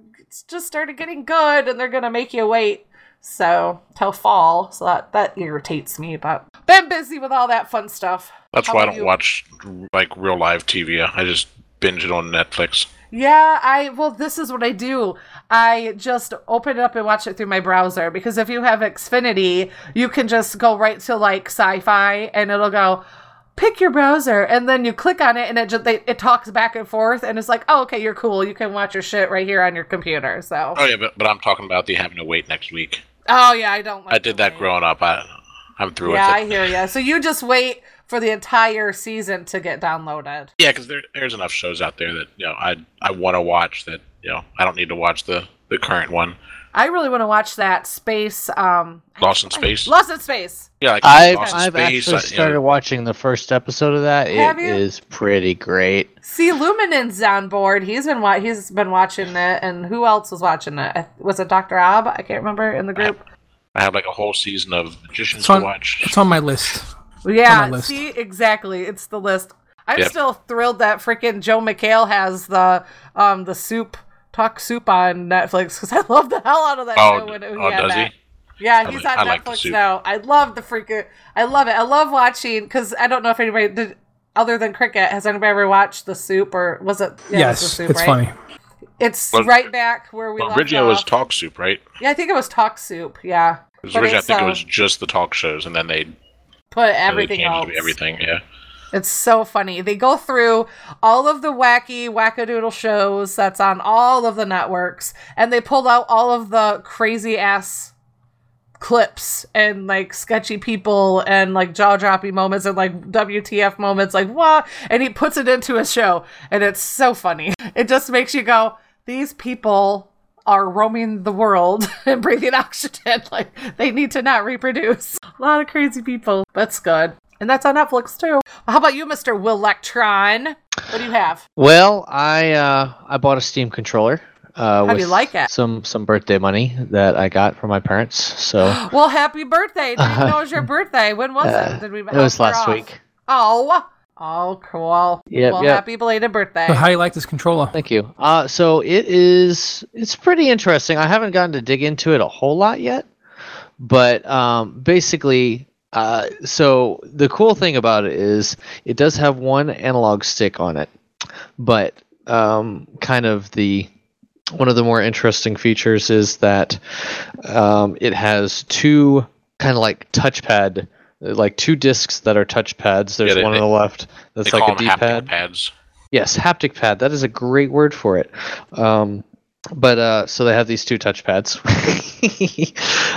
just started getting good, and they're going to make you wait. So till fall, so that that irritates me. But been busy with all that fun stuff. That's How why I don't you? watch like real live TV. I just binge it on Netflix. Yeah, I well, this is what I do. I just open it up and watch it through my browser because if you have Xfinity, you can just go right to like Syfy and it'll go pick your browser and then you click on it and it just they, it talks back and forth and it's like, "Oh, okay, you're cool. You can watch your shit right here on your computer." So Oh yeah, but, but I'm talking about the having to wait next week. Oh, yeah, I don't like I did that wait. growing up. I I'm through Yeah, I hear you. So you just wait for the entire season to get downloaded. Yeah, because there, there's enough shows out there that you know I I want to watch that you know I don't need to watch the the current one, I really want to watch that space. Um, Lost in Space. Lost in Space. Yeah, like I've, Lost in I've Space, actually uh, you know, started watching the first episode of that. Have It you? is pretty great. See, Luminan's on board. He's been wa- he's been watching it, and who else was watching it? Was it Doctor Ab? I can't remember in the group. I have like a whole season of Magicians It's on, to watch. it's on my list. Yeah, list. see, exactly. It's the list. I'm Yep. still thrilled that freaking Joel McHale has the um the soup talk soup on Netflix because (laughs) I love the hell out of that Oh, show. When it, oh, had does he? that. Yeah, I he's like- on I like Netflix soup. now. I love the freaking. I love it. I love watching because I don't know if anybody did other than Cricket has anybody ever watched the soup or was it? Yeah, it was yes, the soup, it's right? funny. It's Well, right back where we Well, left originally it was. Talk Soup, right? yeah, I think it was Talk Soup. Yeah, Because But originally I think uh, it was just the talk shows, and then they, put everything changed else. everything. Yeah. It's so funny. They go through all of the wacky wackadoodle shows that's on all of the networks, and they pulled out all of the crazy ass clips and like sketchy people and like jaw dropping moments and like WTF moments, like what? And he puts it into a show, and it's so funny. It just makes you go, these people are roaming the world (laughs) and breathing oxygen. (laughs) Like they need to not reproduce. A lot of crazy people. That's good. And that's on Netflix too. How about you, Mr. Will Lectron? What do you have? Well, I uh, I bought a Steam controller. Uh, How do you like it? Some some birthday money that I got from my parents. So (gasps) Well, happy birthday. Didn't even know it was your (laughs) birthday. When was Uh, it? Did we it was help last off? week. Oh. Oh, cool. Yep, well, yep. happy belated birthday. So how do you like this controller? Thank you. Uh, so it is. It's pretty interesting. I haven't gotten to dig into it a whole lot yet, but um, basically, uh, so the cool thing about it is it does have one analog stick on it, but um, kind of the one of the more interesting features is that um, it has two kind of like touchpad. Like two discs that are touchpads. There's Yeah, they- one on the left that's like a D-pad. pads. Yes, haptic pad. That is a great word for it. Um, but uh, so they have these two touchpads,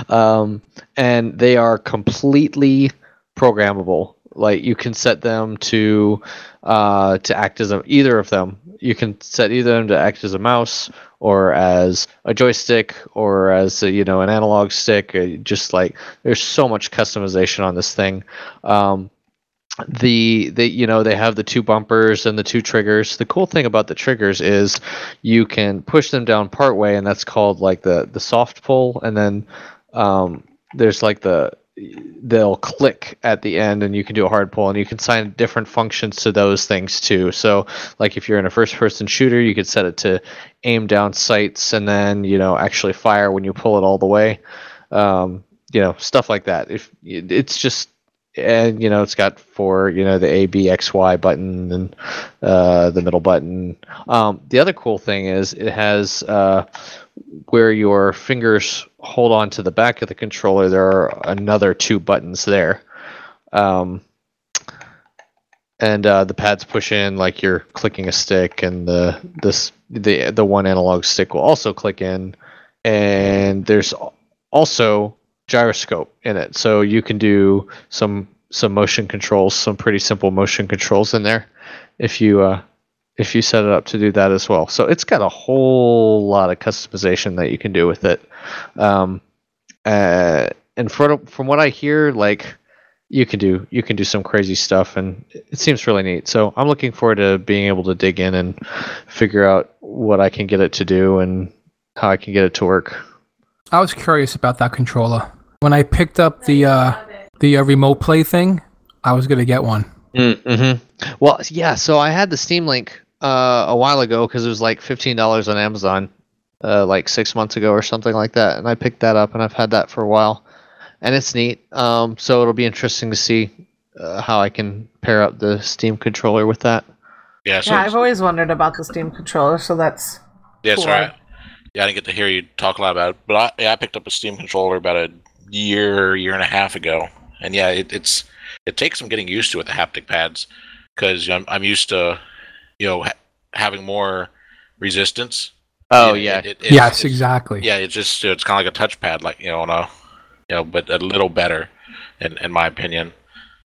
(laughs) um, and they are completely programmable. Like you can set them to uh, to act as a, either of them. You can set either of them to act as a mouse or as a joystick or as a, you know an analog stick. uh, Just like there's so much customization on this thing. Um, the they you know they have the two bumpers and the two triggers. The cool thing about the triggers is you can push them down part way and that's called like the the soft pull. And then um, there's like the they'll click at the end and you can do a hard pull and you can assign different functions to those things too. So like if you're in a first person shooter you could set it to aim down sights and then you know actually fire when you pull it all the way. Um, you know stuff like that. If it's just and you know it's got for you know the A B X Y button and uh, the middle button. Um, the other cool thing is it has uh, where your fingers hold on to the back of the controller. There are another two buttons there, um, and uh, the pads push in like you're clicking a stick, and the this the the one analog stick will also click in, and there's also gyroscope in it. So you can do some some motion controls some pretty simple motion controls in there if you uh if you set it up to do that as well. So it's got a whole lot of customization that you can do with it. Um uh and from from what i hear like you can do you can do some crazy stuff and it seems really neat. So i'm looking forward to being able to dig in and figure out what i can get it to do and how i can get it to work. I was curious about that controller. When I picked up the uh, the uh, remote play thing, I was gonna get one. Mm-hmm. Well, yeah. So I had the Steam Link uh, a while ago because it was like fifteen dollars on Amazon, uh, like six months ago or something like that, and I picked that up and I've had that for a while, and it's neat. Um, so it'll be interesting to see uh, how I can pair up the Steam controller with that. Yeah, so yeah, I've always wondered about the Steam controller, so that's yeah, cool. sorry. Yeah, I didn't get to hear you talk a lot about it, but I, yeah, I picked up a Steam controller about a year, year and a half ago, and yeah, it, it's it takes some getting used to with the haptic pads because I'm I'm used to you know ha- having more resistance. Oh It- yeah, it- it- yes, it's- exactly. Yeah, it's just it's kind of like a touchpad, like you know, on a, you know, but a little better, in in my opinion.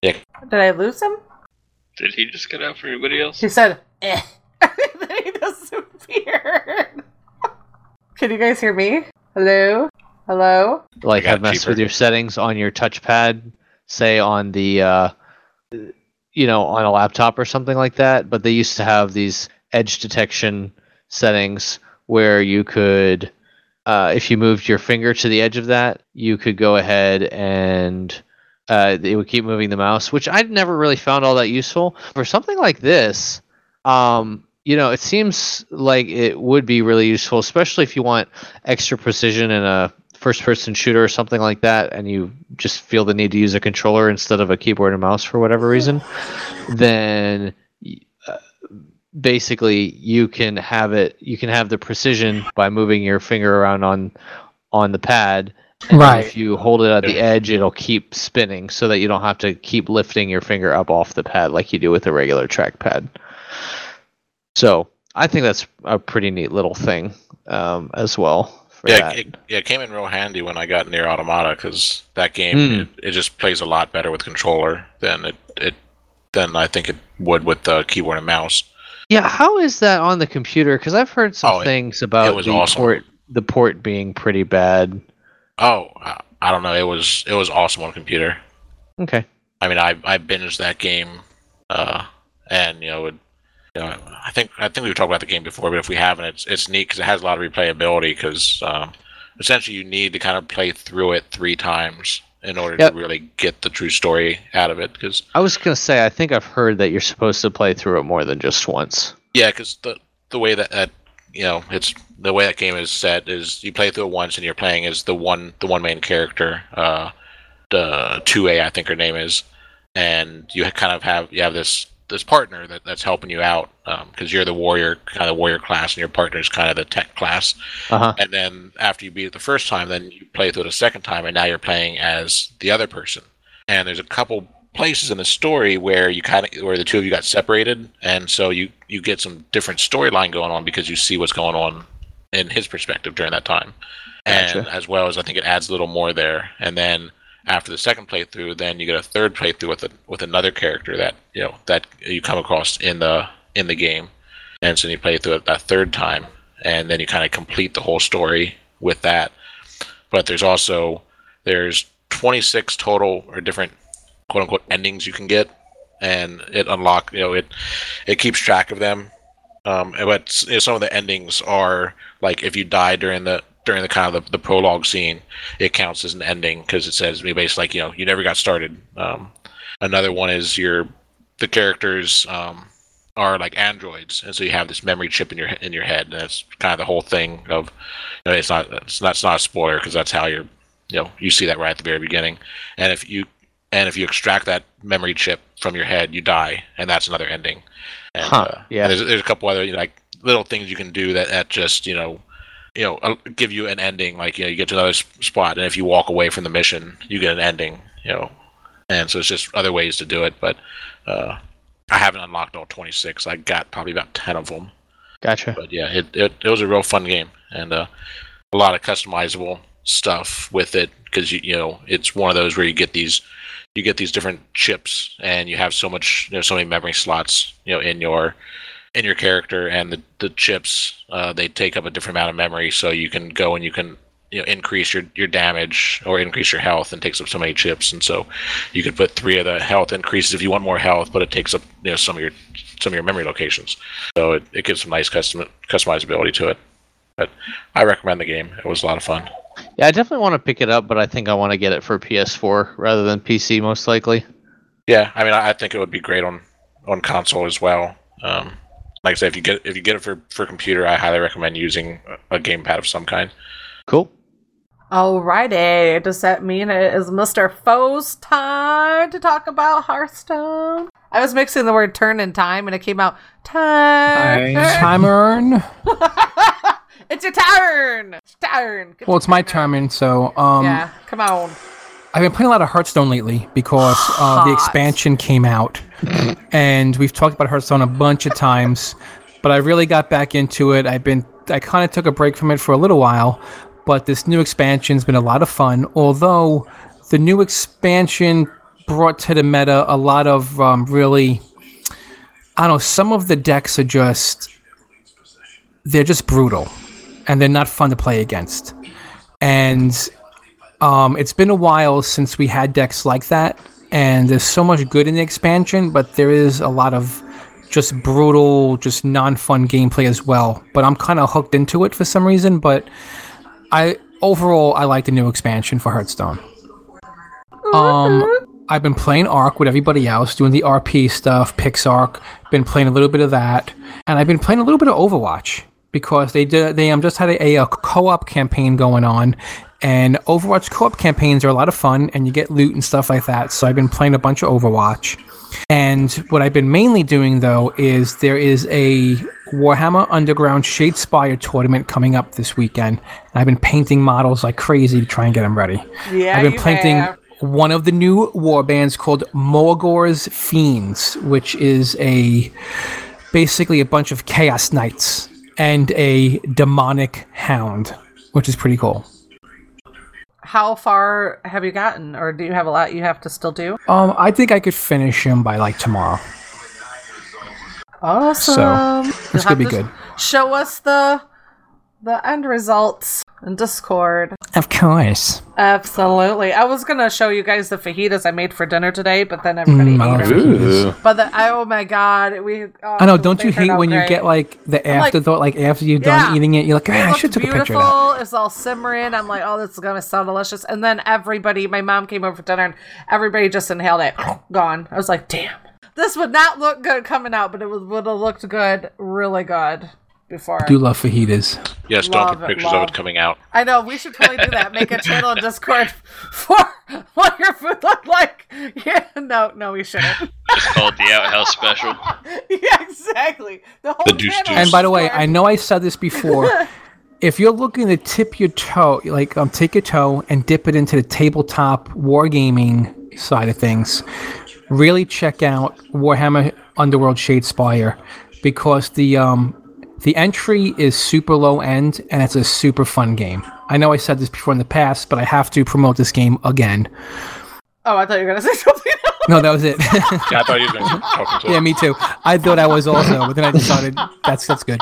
Did I lose him? Did he just get out for anybody else? He said, eh. (laughs) then he disappeared. (laughs) Can you guys hear me? Hello? Hello? like got have messed cheaper. with your settings on your touchpad, say on the uh, you know on a laptop or something like that. But they used to have these edge detection settings where you could, uh, if you moved your finger to the edge of that, you could go ahead and uh, it would keep moving the mouse, which I'd never really found all that useful for something like this. Um, you know, it seems like it would be really useful, especially if you want extra precision in a first person shooter or something like that and you just feel the need to use a controller instead of a keyboard and mouse for whatever reason then uh, basically you can have it you can have the precision by moving your finger around on on the pad and Right. if you hold it at the edge it'll keep spinning so that you don't have to keep lifting your finger up off the pad like you do with a regular trackpad. So i think that's a pretty neat little thing um, as well Yeah, it, yeah, it came in real handy when I got Nier Automata because that game Hmm. it, it just plays a lot better with controller than it, it than I think it would with the keyboard and mouse. Yeah, how is that on the computer? Because I've heard some Oh, it- things about the awesome. port, the port being pretty bad. Oh, I, I don't know. It was it was awesome on computer. Okay. I mean, I I binged that game, uh, and you know, it, you know, I think I think we've talked about the game before, but if we haven't, it's it's neat because it has a lot of replayability. Because um, essentially, you need to kind of play through it three times in order Yep. to really get the true story out of it. Because I was gonna say I think I've heard that you're supposed to play through it more than just once. yeah, because the the way that, that you know it's the way that game is set is you play through it once and you're playing as the one the one main character, uh, the two A I think her name is, and you kind of have you have this this partner that, that's helping you out because you're the warrior kind of warrior class and your partner's kind of the tech class. Uh huh. and then after you beat it the first time then you play through it a second time and now you're playing as the other person. And there's a couple places in the story where you kind of where the two of you got separated and so you you get some different storyline going on because you see what's going on in his perspective during that time. And as well as i think it adds a little more there. And then after the second playthrough then you get a third playthrough with a, with another character that you know that you come across in the in the game. And so you play through it that third time and then you kind of complete the whole story with that. But there's also there's 26 total or different quote unquote endings you can get. And it unlock you know it it keeps track of them. Um but some of the endings are like if you die during the during the kind of the, the prologue scene it counts as an ending because it says maybe basically like you know you never got started um another one is your the characters um are like androids, and so you have this memory chip in your in your head, and that's kind of the whole thing of. You know, it's not it's not, it's not a spoiler because that's how you're, you know, you see that right at the very beginning, and if you and if you extract that memory chip from your head, you die, and that's another ending. And, Huh, uh, yeah. There's there's a couple other you know, like little things you can do that that just you know. You know, give you an ending. Like you know, you get to another spot, and if you walk away from the mission, you get an ending. You know, and so it's just other ways to do it. But uh, I haven't unlocked all 26. I got probably about 10 of them. Gotcha. But yeah, it, it, it was a real fun game and uh, a lot of customizable stuff with it because you, you know it's one of those where you get these you get these different chips and you have so much you know so many memory slots you know in your in your character and the, the chips uh, they take up a different amount of memory. So you can go and you can you know increase your, your damage or increase your health and takes up so many chips. And so you can put three of the health increases if you want more health but it takes up you know some of your some of your memory locations. So it, it gives some nice custom customizability to it. But i recommend the game. It was a lot of fun. Yeah, I definitely want to pick it up, but I think I want to get it for PS4 rather than PC, most likely. yeah i mean i, I think it would be great on on console as well. Um, like i said if you get if you get it for for computer i highly recommend using a, a gamepad of some kind Cool. Alrighty, does that mean it is Mr. Foe's time to talk about Hearthstone? I was mixing the word turn and time and it came out time. Time earn. (laughs) it's your turn! It's your turn! Get Well, it's my turn. turn, and so um, Yeah, come on. I've been playing a lot of Hearthstone lately because uh, the expansion came out, and we've talked about Hearthstone a bunch of times. But I really got back into it. I've been I kind of took a break from it for a little while, but this new expansion's been a lot of fun. Although the new expansion brought to the meta a lot of um, really, I don't know, some of the decks are just they're just brutal and they're not fun to play against. And um, it's been a while since we had decks like that, and there's so much good in the expansion, but there is a lot of just brutal, just non-fun gameplay as well. But I'm kind of hooked into it for some reason. But I overall I like the new expansion for Hearthstone. Um, I've been playing Ark with everybody else, doing the RP stuff, PixArk. Been playing a little bit of that, and I've been playing a little bit of Overwatch because they did they um just had a, a co-op campaign going on, and Overwatch co-op campaigns are a lot of fun, and you get loot and stuff like that. So I've been playing a bunch of Overwatch. And what I've been mainly doing though is there is a Warhammer Underworld Shadespire tournament coming up this weekend. And I've been painting models like crazy to try and get them ready. Yeah, I've been painting have. one of the new war bands called Magore's Fiends, which is a basically a bunch of chaos knights and a demonic hound, which is pretty cool. How far have you gotten, or do you have a lot you have to still do? Um, I think I could finish him by like tomorrow. Awesome. This You'll could be good. Show us the the end results in Discord. Of course. Absolutely. I was gonna show you guys the fajitas I made for dinner today, but then everybody Mm, ate them. fajitas. But the, I, oh my god, we. Oh, I know. Don't they you turned hate out when you great. get like the like- afterthought, like after you're done Yeah. eating it, you're like, It ah, I should have took a picture of that. beautiful. It's all simmering. I'm like, oh, this is gonna sound delicious. And then everybody, my mom came over for dinner, and everybody just inhaled it. (clears throat) Gone. I was like, damn, this would not look good coming out, but it would have looked good, really good before. Do love fajitas. Yes, don't put it, pictures of it coming out. I know we should totally do that. Make a channel in Discord (laughs) for what your food looked like. Yeah, no, no, we shouldn't. (laughs) Just called the Outhouse Special. (laughs) yeah, exactly. The whole The deuce deuce. And by the way, I know I said this before. if you're looking to tip your toe, like um, take your toe and dip it into the tabletop wargaming side of things, really check out Warhammer Underworld Shadespire because the um, the entry is super low end and it's a super fun game. I know I said this before in the past, but I have to promote this game again. Oh, I thought you were gonna say something. else. No, that was it. (laughs) Yeah, I thought you were going to talk (laughs) to yeah, me too. I thought I was also, but then I decided that's that's good.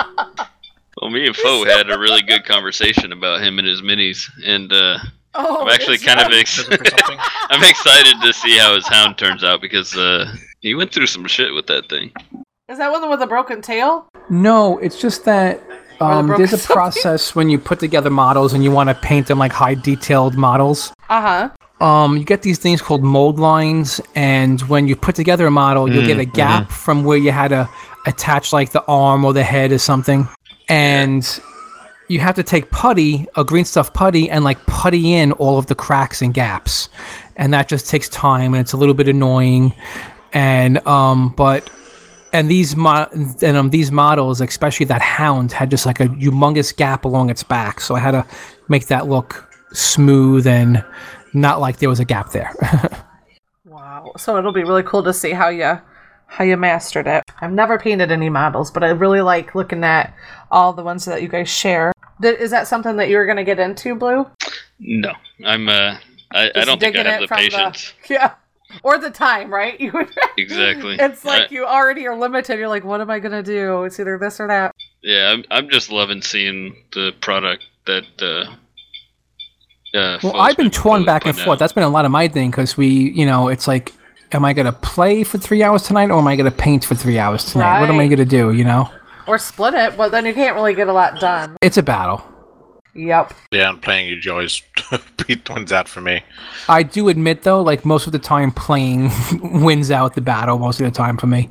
Well, me and Foe had a really good conversation about him and his minis, and uh, Oh, I'm actually kind of ex- (laughs) I'm excited to see how his hound turns out because uh, he went through some shit with that thing. Is that one with a broken tail? No, it's just that Or the um, there's a (laughs) something? process when you put together models and you want to paint them like high detailed models. Uh huh. Um, you get these things called mold lines, and when you put together a model, you'll get a gap from where you had to attach like the arm or the head or something, and you have to take putty, a green stuff putty, and like putty in all of the cracks and gaps, and that just takes time and it's a little bit annoying, and um, but and these mo- and um, these models, especially that hound, had just like a humongous gap along its back. So I had to make that look smooth and not like there was a gap there. (laughs) Wow. So it'll be really cool to see how you how you mastered it. I've never painted any models, but I really like looking at all the ones that you guys share. Did, is that something that you were going to get into, Blue? No, I'm. Uh, I, I don't think I have the from patience. (laughs) yeah. Or the time, right? (laughs) You would, (laughs) Exactly. It's like I- you already are limited. You're like, what am I going to do? It's either this or that. Yeah, I'm, I'm just loving seeing the product that. Uh, uh, well, I've been torn back and out. forth. That's been a lot of my thing because we, you know, it's like, am I gonna play for three hours tonight or am I gonna paint for three hours tonight? What am I gonna do? You know, Or split it, but then you can't really get a lot done. it's a battle. Yep. Yeah, I'm playing you always beat ones out for me. I do admit though, like most of the time, playing (laughs) wins out the battle most of the time for me.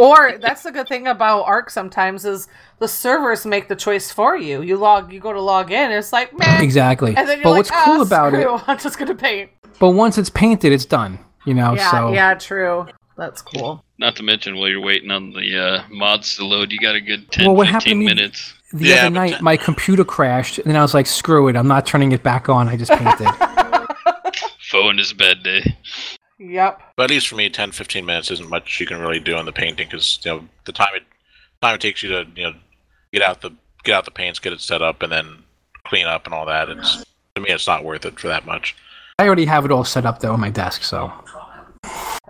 Or that's the good thing about Ark sometimes is the servers make the choice for you. You log, you go to log in, it's like, man. Exactly. And then you're But like, what's "Ah, cool about it? (laughs) I'm just gonna paint. But once it's painted, it's done. You know, Yeah, so yeah, true. That's cool. Not to mention, while you're waiting on the uh, mods to load, you got a good 10, Well, what happened to 15 me- minutes. The Yeah, other night that- my computer crashed, and I was like, "Screw it! I'm not turning it back on. I just painted." (laughs) Phone is his bed day. Yep. But at least for me, 10, 15 minutes isn't much you can really do on the painting because you know the time it time it takes you to you know get out the get out the paints, get it set up, and then clean up and all that. It's to me, it's not worth it for that much. I already have it all set up though on my desk, so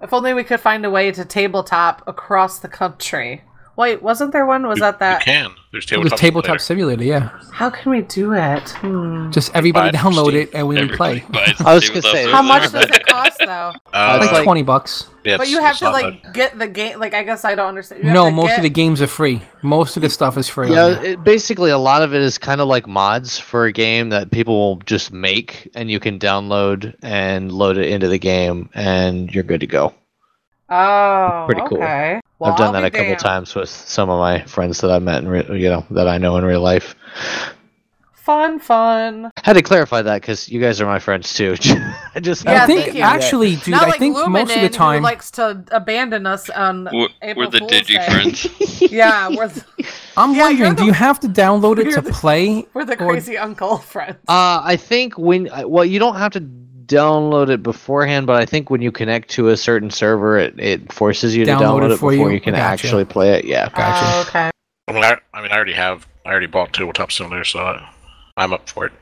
If only we could find a way to tabletop across the country. Wait, wasn't there one? Was You- that that? You can. There's It tabletop. was tabletop Simulator. simulator, yeah. How can we do it? Hmm. Just everybody Buy it download Steam. it and we would Everybody play. (laughs) I was gonna say, How much (laughs) does it cost though? Uh, It's Like like- twenty bucks. yeah, But you have to like bad. get the game. Like I guess I don't understand. You have No, to most get- of the games are free. Most of the stuff is free. Yeah, it, basically a lot of it is kind of like mods for a game that people will just make, and you can download and load it into the game, and you're good to go. Oh, Pretty cool. Okay. Well, I've done I'll that be a couple damned. times with some of my friends that I met in, re- you know, that I know in real life. Fun, fun. Had to clarify that because you guys are my friends too. (laughs) I just Yeah, I think thank you. actually, dude, Not I like think most of the time. who likes to abandon us on We're, April we're the Fool's Digi Day. friends. (laughs) (laughs) Yeah, we're the, I'm Yeah, you're wondering, do you have to download it to the- play? we're the Or- crazy uncle friends. Uh, I think when uh, well, you don't have to download it beforehand, but I think when you connect to a certain server, it, it forces you to Download download it it before you? you, can Gotcha. actually play it. Yeah. Gotcha. Oh, okay. I mean, I, I mean, I already have. I already bought tabletop simulator, so I, I'm up for it.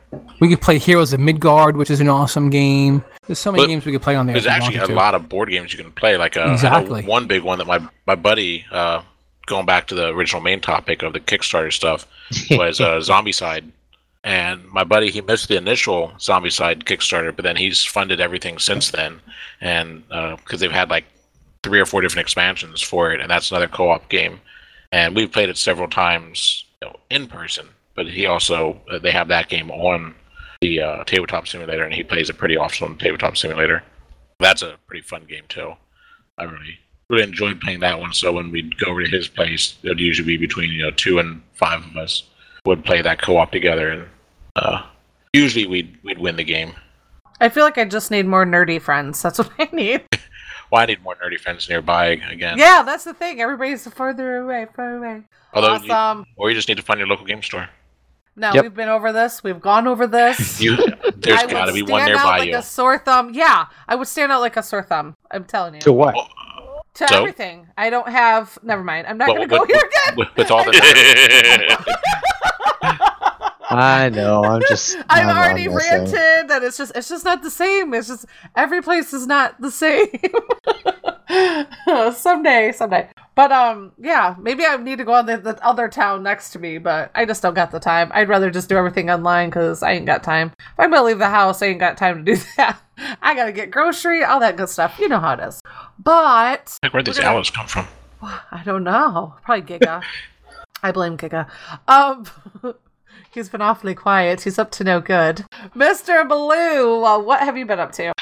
We could play Heroes of Midgard, which is an awesome game. There's so many But games we could play on there. There's actually a to. lot of board games you can play. Like uh, I know Exactly. one big one that my my buddy, uh, going back to the original main topic of the Kickstarter stuff, (laughs) was uh, Zombicide. And my buddy, he missed the initial Zombicide Kickstarter, but then he's funded everything since then, and because they've had like three or four different expansions for it, and that's another co-op game. And we've played it several times, you know, in person. But he also uh, they have that game on the uh, tabletop simulator, and he plays it pretty often on the tabletop simulator. That's a pretty fun game too. I really really enjoyed playing that one. So when we'd go over to his place, it would usually be between you know two and five of us would play that co-op together, and uh, usually we'd we'd win the game. I feel like I just need more nerdy friends. That's what (laughs) I need. (laughs) Well, I need more nerdy friends nearby again. Yeah, that's the thing. Everybody's further away, further away. Although you- awesome. or you just need to find your local game store. No, Yep. we've been over this. We've gone over this. (laughs) You, there's I would got to be one stand out nearby like you. a sore thumb. Yeah, I would stand out like a sore thumb. I'm telling you. To what? to so? everything. I don't have. Never mind. I'm not But going to go with- here again. with, with all the I know. I'm just. (laughs) I've I'm- I'm already missing. ranted that it's just it's just not the same. It's just every place is not the same. (laughs) someday, someday. But um, yeah, maybe I need to go on the, the other town next to me, but I just don't got the time. I'd rather just do everything online because I ain't got time. If I'm gonna leave the house, I ain't got time to do (laughs) that. I gotta get grocery, all that good stuff. You know how it is. But Like, where'd these We're gonna- aloes come from? (sighs) I don't know. Probably Giga. I blame Giga. Um, he's been awfully quiet. He's up to no good. Mr. Blue, well, what have you been up to?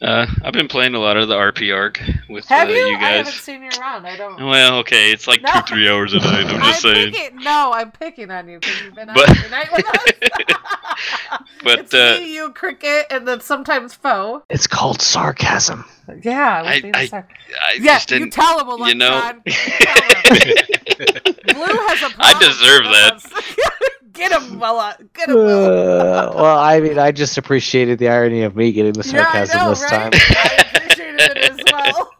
Uh, I've been playing a lot of the RP Ark with Have uh, you? you I haven't seen you around. I don't. Well, okay, it's like No. two, three hours a night. I'm (laughs) just I'm saying. Picking, no, I'm picking on you because you've been out But- every night with us. (laughs) But, it's uh, me, you, cricket, and then sometimes foe. It's called sarcasm. Yeah, I was I- being I- sorry. I yeah. just You didn't. tell him, Alexon. you know- (laughs) Blue has a problem. I deserve with us. Get him, Willa. (laughs) Get him, Will. Uh, well, I mean, I just appreciated the irony of me getting the Yeah, I sarcasm know, this right? time. (laughs) I appreciated it as well.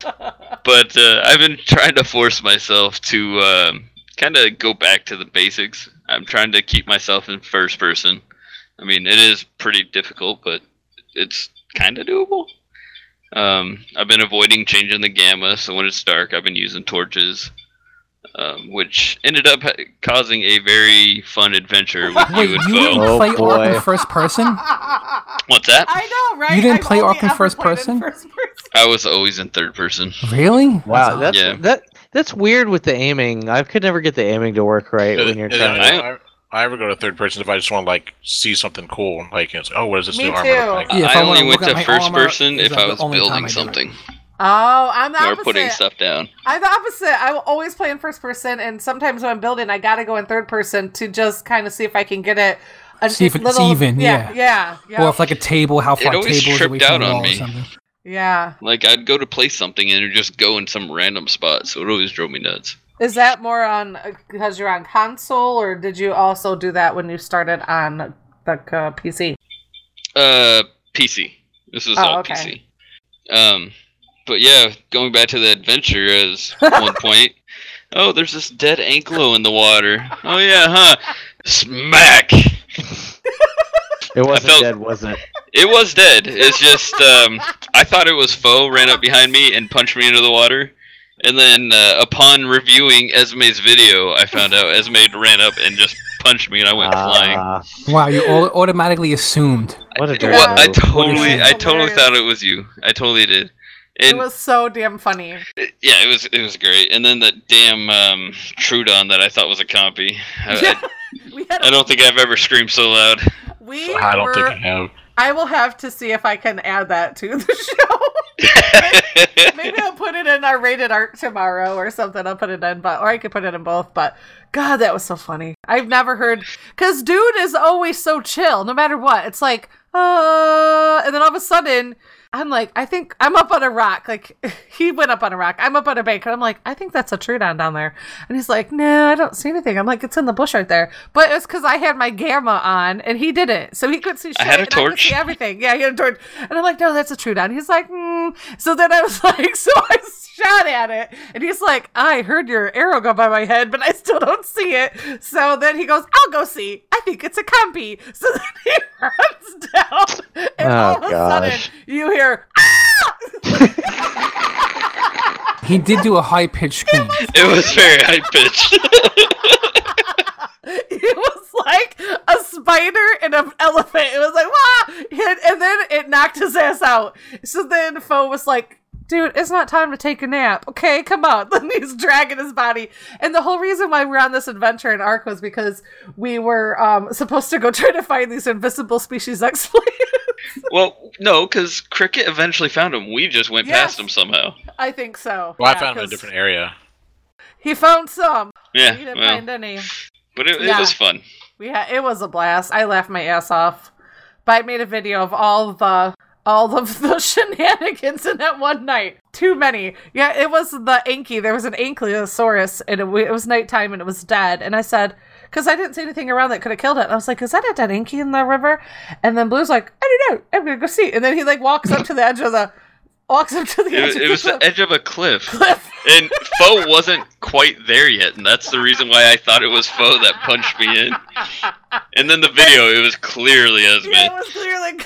(laughs) but uh, I've been trying to force myself to um, kind of go back to the basics. I'm trying to keep myself in first person. I mean, it is pretty difficult, but it's kind of doable. Um, I've been avoiding changing the gamma, so when it's dark, I've been using torches, um, which ended up causing a very fun adventure with Wait, you you and didn't Bo. Oh, play boy. Ark in first person? (laughs) What's that? I know, right? You didn't I've play only Ark in first person? first person. I was always in third person. Really? Wow, that's Yeah. that that's weird with the aiming. I could never get the aiming to work right when you're trying. I, I, I ever go to third person if I just want to like see something cool. Like, it's, oh, what does this Me new armor too. look like? Yeah, I I only went to first person if I was building I did it. Something Oh, I'm the or opposite. putting stuff down. I'm the opposite. I will always play in first person, and sometimes when I'm building, I gotta go in third person to just kind of see if I can get it. A, See if it's little- even, Yeah, yeah, yeah. Or if like a table, how far a always table is away tripped from out the on wall or me. something. yeah. Like I'd go to play something and it'd just go in some random spot, so it always drove me nuts. Is that more on because you're on console, or did you also do that when you started on the uh, PC? Uh, PC. This is Oh, all okay. PC. Um, but yeah, going back to the adventure as (laughs) one point. Oh, there's this dead anklo in the water. Oh yeah, huh? Smack. It wasn't felt- dead, was it? It was dead. It's just um, I thought it was foe ran up behind me and punched me into the water, And then uh, upon reviewing Esme's video, I found out Esme ran up and just punched me, and I went flying. Ah, Wow, you au- automatically assumed. what a What? dirty I move. totally, I totally thought it was you. I totally did. It was so damn funny. yeah, it was it was great. And then that damn um, Troodon that I thought was a compy. I, (laughs) we had I, I don't think I've ever screamed so loud. we I don't were, think I have. I will have to see if I can add that to the (laughs) show. (laughs) Maybe I'll put it in our rated Ark tomorrow or something. I'll put it in, but or I could put it in both. But God, that was so funny. I've never heard because dude is always so chill, no matter what. It's like, uh, and then all of a sudden. I'm like, I think I'm up on a rock. Like (laughs) he went up on a rock. I'm up on a bank, and I'm like, I think that's a Troodon down down there. And he's like, No, I don't see anything. I'm like, it's in the bush right there. But it's because I had my gamma on, and he didn't, so he couldn't see shit. I had a and I could torch. see everything. Yeah, he had a torch, and I'm like, No, that's a tree down. He's like, mm. So then I was (laughs) like, so I shot at it, and he's like, I heard your arrow go by my head, but I still don't see it. So then he goes, I'll go see. I think it's a compy. So (laughs) then he runs down, and Oh, all of a sudden you hear. "Ah!" He did do a high pitched scream. It was very high pitched. (laughs) it was like a spider and an elephant. It was like, wow! And, and then it knocked his ass out. So then Foe was like, dude, it's not time to take a nap. Okay, come on. (laughs) Then he's dragging his body. And the whole reason why we're on this adventure in Ark was because we were um, supposed to go (laughs) try to find these invisible species (laughs) explanations. well, no, because Cricket eventually found him. We just went Yes. past him somehow. I think so. Well, I found him in a 'cause different area. He found some. Yeah, He didn't well, find any. but it, Yeah. it was fun. We had it was a blast. I laughed my ass off. But I made a video of all the all of the (laughs) shenanigans in that one night. Too many. Yeah, it was the Anky. There was an Ankylosaurus, and it, it was nighttime, and it was dead. And I said, because I didn't see anything around that could have killed it. And I was like, is that a dead Anky in the river? And then Blue's like, I don't know. I'm gonna go see. And then he like walks up to the edge of the walks up to the It, edge it the was the edge of a cliff. cliff. And Foe wasn't quite there yet, and that's the reason why I thought it was Foe that punched me in. And then the video, it was clearly Esme. Yeah, it was clearly.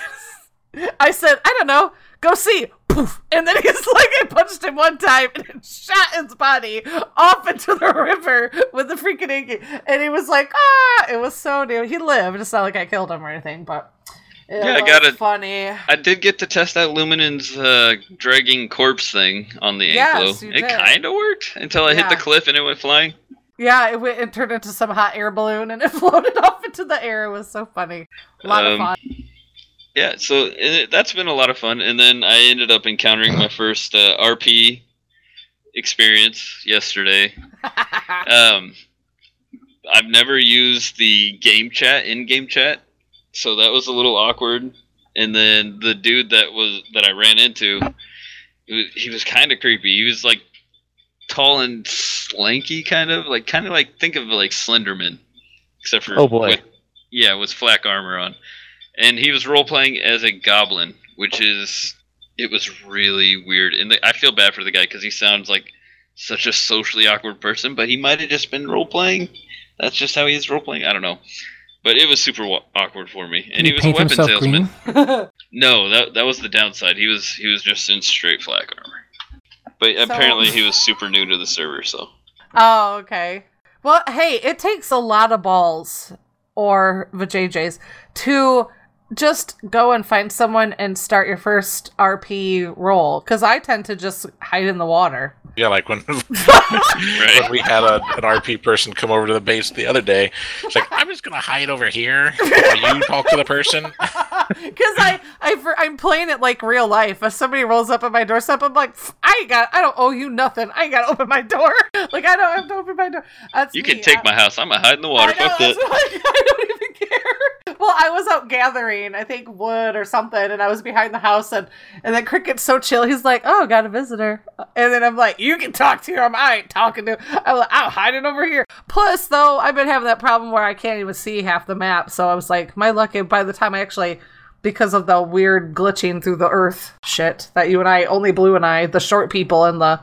I said, I don't know. Go see. Poof. And then he's (laughs) like, I punched him one time and it shot his body off into the river with the freaking Anky. And he was like, ah. It was so new. He lived. It's not like I killed him or anything, but it Yeah, I got it. funny. I did get to test out Luminan's uh, dragging corpse thing on the Yes, Anklo. you It kind of worked until I hit the cliff and it went flying. Yeah, it, went, it turned into some hot air balloon and (laughs) it floated off into the air. It was so funny. A lot of Um, fun. Yeah, so it, that's been a lot of fun. And then I ended up encountering my first uh, RP experience yesterday. (laughs) Um, I've never used the game chat in game chat, so that was a little awkward. And then the dude that was that I ran into, he was, he was kind of creepy. He was like tall and slanky, kind of like kind of like think of like Slenderman, except for Oh, boy. with- yeah, with flak armor on, and he was role playing as a goblin, which is it was really weird. And the, I feel bad for the guy because he sounds like such a socially awkward person, but he might have just been role playing. That's just how he is role playing. I don't know, but it was super wa- awkward for me. And Did he was a weapon salesman. (laughs) No, that that was the downside. He was he was just in straight flak armor. But So- apparently he was super new to the server, so Oh, okay. Well, hey, it takes a lot of balls or vajayjays to just go and find someone and start your first RP role. Because I tend to just hide in the water. Yeah, like when, (laughs) right. when we had a, an RP person come over to the base the other day. It's like, I'm just going to hide over here while you talk to the person. (laughs) Because I, I I'm playing it like real life. If somebody rolls up at my doorstep, I'm like, I ain't got, I don't owe you nothing. I ain't got to open my door. (laughs) Like I don't have to open my door. That's You me. can take I- my house. I'm gonna hide in the water. I know, Fuck that's that. why I don't even care. Well, I was out gathering, I think wood or something, and I was behind the house, and and then Cricket's so chill. He's like, "Oh, got a visitor," and then I'm like, "You can talk to him. I ain't talking to." Him. I'm "I'm hiding over here." Plus, though, I've been having that problem where I can't even see half the map, so I was like, my luck. By the time I actually. Because of the weird glitching through the earth shit that you and I, only Blue and I, the short people and the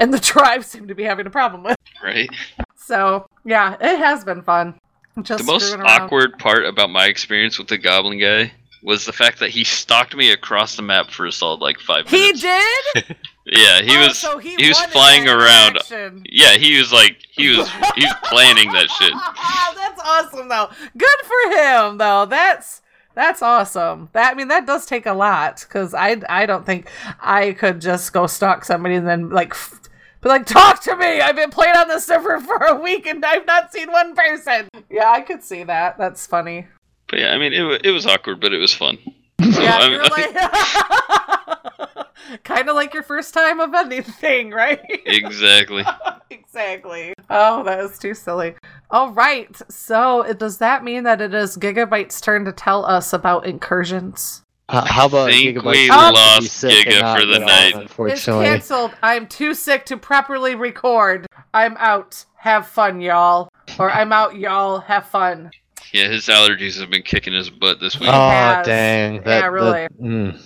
and the (laughs) tribe seem to be having a problem with. Right. So yeah, it has been fun. Just The most awkward part about my experience with the goblin guy was the fact that he stalked me across the map for a solid like five minutes. He did. (laughs) Yeah, he Oh, was so he, was flying around. reaction. Yeah, he was like he was he was (laughs) planning that shit. (laughs) That's awesome, though. Good for him, though. That's that's awesome. That I mean, that does take a lot because I I don't think I could just go stalk somebody and then like. F- be like, talk to me! I've been playing on this server for a week and I've not seen one person. Yeah, I could see that. That's funny. But yeah, I mean it it was awkward, but it was fun. So, Yeah, (laughs) you're like, (laughs) kind of like your first time of anything, right? exactly. (laughs) exactly. Oh, that was too silly. All right. So, does that mean that it is Gigabyte's turn to tell us about incursions? Uh, how about think Gigabyte we Top to lost sick Giga for the get on, night. It's canceled. I'm too sick to properly record. I'm out. Have fun, y'all. Or I'm out, y'all. Have fun. Yeah, his allergies have been kicking his butt this week. oh dang, that, Yeah, really. that- mm,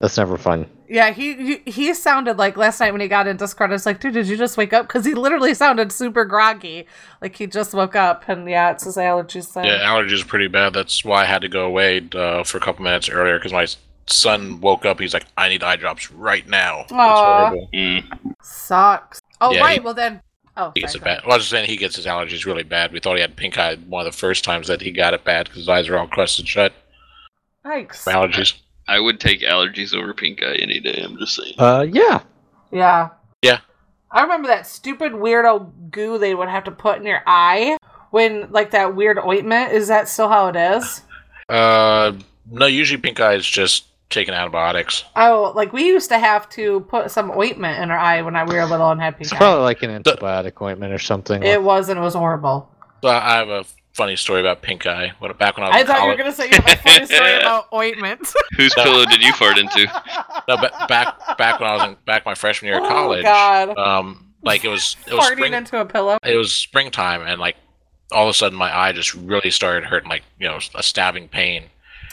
that's never fun. Yeah, he, he he sounded like last night when he got in Discord. I was like, dude, did you just wake up? Because he literally sounded super groggy, like he just woke up. And yeah, it's his allergies. Then. Yeah, allergies are pretty bad. That's why I had to go away uh, for a couple minutes earlier because my son woke up. He's like, "I need eye drops right now." It's Aw. horrible. Mm. Sucks. Oh Yeah, right. he- well then. Oh, He gets sorry, it bad. Well, I was just saying he gets his allergies really bad. We thought he had pink eye one of the first times that he got it bad because his eyes are all crusted shut. Yikes. allergies. I would take allergies over pink eye any day. I'm just saying. Uh, yeah. Yeah. Yeah. I remember that stupid weirdo goo they would have to put in your eye when, like, that weird ointment. Is that still how it is? Uh, no, usually pink eye is just taking antibiotics. Oh, like we used to have to put some ointment in our eye when I we were little and had pink It's eye. probably like an antibiotic ointment or something. It was and it was horrible. So I I have a funny story about pink eye. When back when I was I in thought you were gonna say you have a funny story (laughs) about ointment. (laughs) Whose pillow did you fart into? (laughs) no, ba- back back when I was in back my freshman year of Oh, college, God. um, like it was it was Farting spring, into a pillow. it was springtime, and like all of a sudden my eye just really started hurting, like you know, a stabbing pain.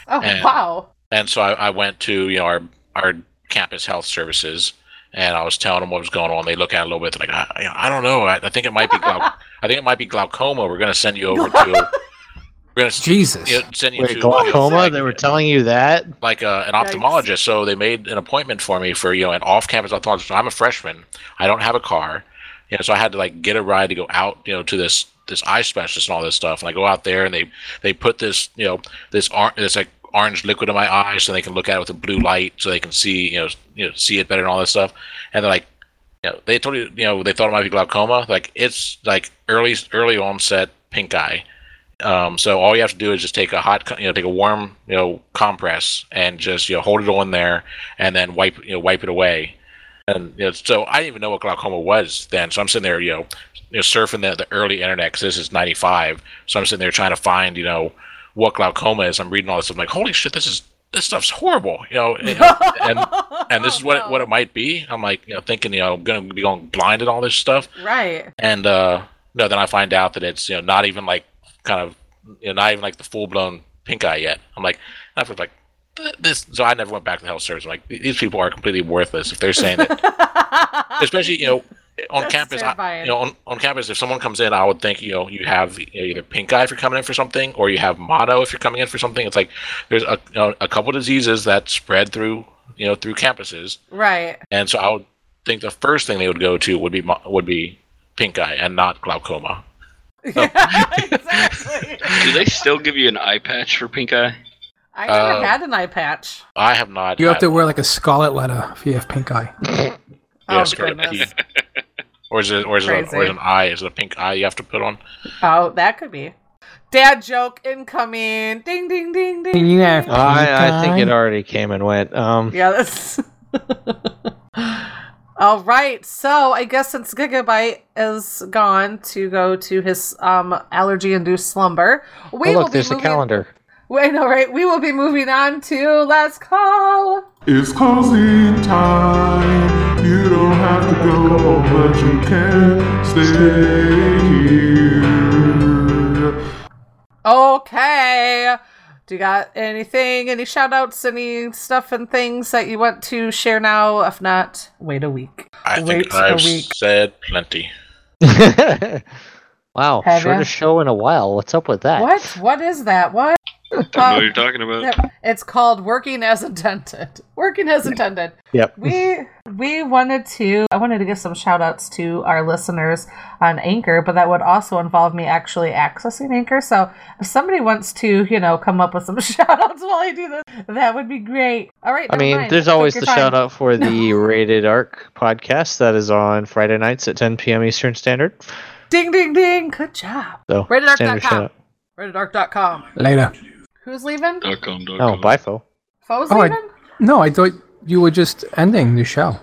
Oh and- wow. And so I, I went to you know our our campus health services, and I was telling them what was going on. They look at it a little bit, they're like, I, I don't know, I, I think it might be glau- (laughs) I think it might be glaucoma. We're gonna send you over (laughs) to we're gonna Jesus. you know, send you Wait, to glaucoma? like, They were telling you that? like uh, an Yikes. ophthalmologist. So they made an appointment for me for you know an off-campus ophthalmologist. So I'm a freshman. I don't have a car, you know, so I had to like get a ride to go out, you know, to this this eye specialist and all this stuff. And I go out there and they they put this you know this or- this like orange liquid in my eyes so they can look at it with a blue light so they can see you know you know see it better and all this stuff. And they're like. You know, they told you, you know, they thought it might be glaucoma. Like it's like early, early onset pink eye. Um, so all you have to do is just take a hot, you know, take a warm, you know, compress and just you know hold it on there, and then wipe, you know, wipe it away. And you know, so I didn't even know what glaucoma was then. So I'm sitting there, you know, you know surfing the, the early internet because this is '95. So I'm sitting there trying to find, you know, what glaucoma is. I'm reading all this. I'm like, holy shit, this is this stuff's horrible, you know. And (laughs) and, and this is what it, what it might be. I'm like, you know, thinking, you know, I'm gonna be going blind and all this stuff. Right. And uh, no, then I find out that it's you know not even like kind of you know not even like the full blown pink eye yet. I'm like, I was like, this. So I never went back to the health service. I'm like, these people are completely worthless if they're saying that. (laughs) Especially you know on That's campus. I, you know on, on campus, if someone comes in, I would think you know you have either pink eye if you're coming in for something, or you have mono if you're coming in for something. It's like there's a you know, a couple diseases that spread through you know through campuses. right. And so I would think the first thing they would go to would be would be pink eye and not glaucoma. Yeah, (laughs) exactly. Do they still give you an eye patch for pink eye? I never Uh, had an eye patch. I have not. You have had- to wear like a scarlet letter if you have pink eye. (laughs) Oh Yes, correct. goodness. or is it or is it, a, or is it an eye? Is it a pink eye you have to put on? Oh, that could be. Dad joke incoming. Ding ding ding ding. You have ding. I, I think it already came and went. Um, Yeah, that's. (laughs) All right, so I guess since Gigabyte is gone to go to his um allergy-induced slumber, we oh, will look, be there's a moving. calendar. Wait, no, right? We will be moving on to last call. It's closing time. You don't have to go, but you can stay here. Okay. Do you got anything, any shout outs, any stuff and things that you want to share now? If not, wait a week. I Wait think a I've week. said plenty. (laughs) wow, Have ya? shortest show in a while. What's up with that? What? What is that? What? I don't know what you're talking about. Yep. It's called working as intended. Working as intended. Yep. We we wanted to I wanted to give some shout outs to our listeners on Anchor, but that would also involve me actually accessing Anchor. So if somebody wants to, you know, come up with some (laughs) shout outs while I do this, that would be great. All right. I mean, mind. there's always the time. shout out for the (laughs) Rated Ark podcast that is on Friday nights at 10 p.m. Eastern Standard. Ding ding ding. Good job. So, Rated standard shout Arc.com. out. RatedArk.com. Later. Who's leaving? Dot com, dot Oh, com. bye, Fo. Foe's Oh, I- leaving? No, I thought you were just ending the show.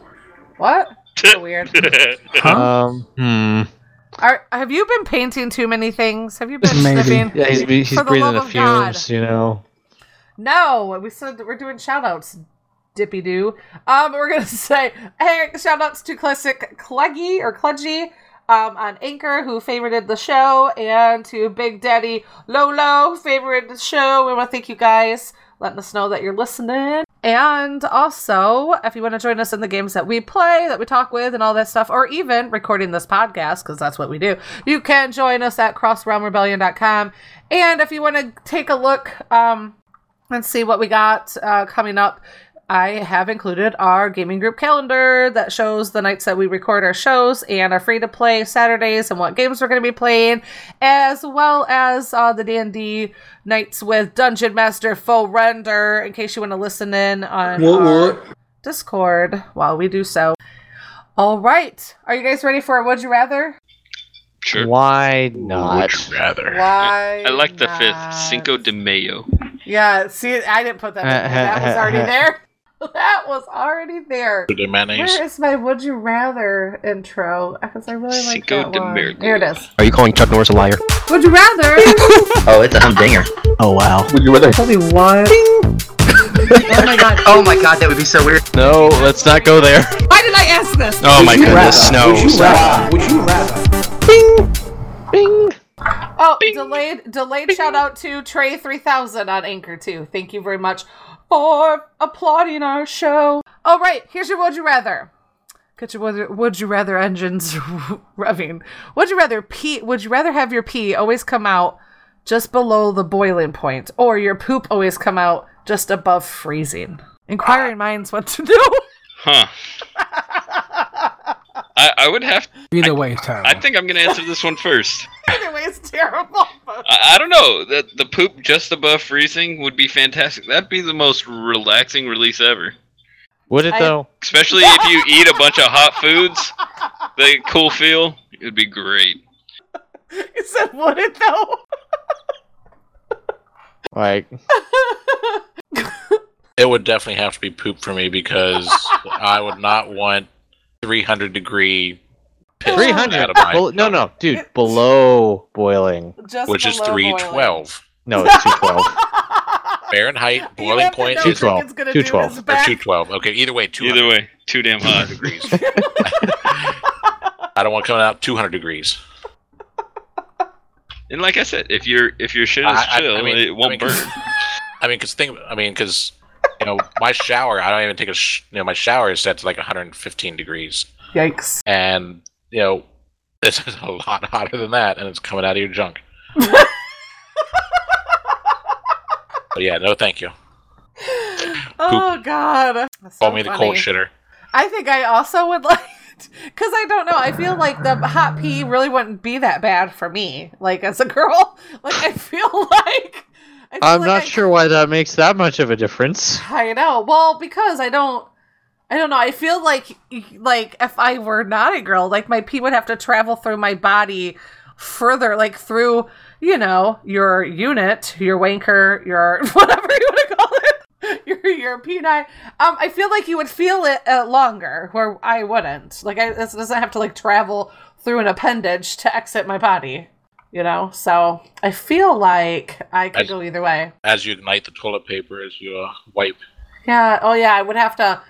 What? (laughs) So weird. Huh? Um, hmm. Are, have you been painting too many things? Have you been Maybe. sniffing? Yeah, he's, he's For the breathing love the of God. fumes, you know. No, we said that we're doing shout outs. Dippy doo. Um, we're gonna (laughs) say hey, shout outs to Classic Cleggy or Cledgy um, on Anchor who favorited the show, and to Big Daddy Lolo favorited the show. We want to thank you guys letting us know that you're listening. And also, if you want to join us in the games that we play, that we talk with, and all that stuff, or even recording this podcast, because that's what we do, you can join us at crossrealmrebellion.com. And if you want to take a look, um, and see what we got uh, coming up. I have included our gaming group calendar that shows the nights that we record our shows and our free to play Saturdays and what games we're going to be playing, as well as uh, the D and D nights with Dungeon Master Full Render. In case you want to listen in on our Discord while we do so. All right, are you guys ready for a Would You Rather? Sure. Why not? Would you rather? Why? I like the not? fifth, Cinco de Mayo. Yeah, see, I didn't put that. in there. that was already there. (laughs) (laughs) That was already there. The mayonnaise. Where is my "Would You Rather" intro? Because I really like Cinco that one. Mayo. Here it is. Are you calling Chuck Norris a liar? Would you rather? (laughs) Oh, it's a humdinger. Oh wow. Would you rather? Only one. oh my god! Oh my god, that would be so weird. No, let's not go there. Why did I ask this? Oh my goodness, no. Would you rather? Would you rather? Bing. bing. Oh, delayed delayed shout out to Trey three thousand on Anchor too. Thank you very much for applauding our show. All right, here's your would you rather. Get your would, you- would you rather engines (laughs) revving. Would you rather pee? Would you rather have your pee always come out just below the boiling point, or your poop always come out just above freezing? Inquiring minds what to do. Huh. (laughs) I, I would have. To Either way is terrible. I think I'm gonna answer this one first. (laughs) anyway, it's terrible. I, I don't know. The the poop just above freezing would be fantastic. That'd be the most relaxing release ever. Would it I- though? Especially if you (laughs) eat a bunch of hot foods. The cool feel. It'd be great. He said, "Would it though?" (laughs) Like, It would definitely have to be poop for me because I would not want 300 degree piss three out hundred. of my, Well, no, no, dude, below boiling. Just which is below boiling. 312 No, it's two twelve. (laughs) Fahrenheit You boiling have to point know is 212. Jenkins gonna do 212. or back. 212. Okay, either way, 200 Either way, too damn hot. (laughs) degrees. I don't want coming out 200 degrees. And like I said, if your if your shit is I- I- I chill, mean- it I won't mean, burn. 'cause- I mean, because (laughs) think, I mean, because you know, my shower, I don't even take a, sh- you know, my shower is set to like 115 degrees, Yikes! and you know, (laughs) this is a lot hotter than that, and it's coming out of your junk. (laughs) but yeah, no, thank you. Oh God! That's Call so me the cold shitter. I think I also would (laughs) like, because I don't know. I feel like the hot pee really wouldn't be that bad for me. Like as a girl, like I feel like. I'm like not I- sure why that makes that much of a difference. I know. Well, because I don't. I don't know. I feel like like if I were not a girl, like my pee would have to travel through my body further, like through you know your unit, your wanker, your (laughs) whatever you want to call it, (laughs) your your penile. Um, I feel like you would feel it uh, longer, where I wouldn't. Like I, this doesn't have to like travel through an appendage to exit my body. You know, so I feel like I could I- go either way. As you ignite the toilet paper, as you uh, wipe. Yeah. Oh, yeah. I would have to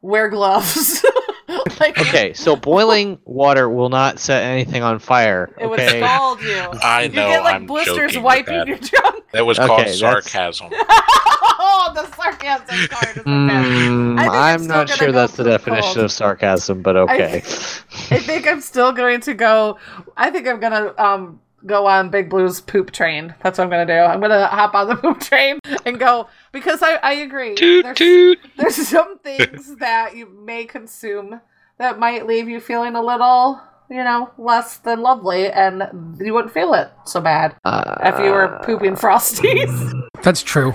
wear gloves. (laughs) like, Okay, so (laughs) boiling water will not set anything on fire. It would Okay. scald you. (laughs) I you know. get like I'm blisters joking with wiping that. your junk. That was Okay, called sarcasm. oh, the sarcasm part is okay. I think I'm I'm not sure that's the definition cold. of sarcasm, but okay. I think I'm still going to go. I think I'm gonna um go on Big Blue's poop train. That's what I'm gonna do. I'm gonna hop on the (laughs) poop train and go because I, I agree. Toot There's- toot. (laughs) there's some things (laughs) that you may consume that might leave you feeling a little, you know, less than lovely, and you wouldn't feel it so bad Uh, if you were pooping frosties. That's true.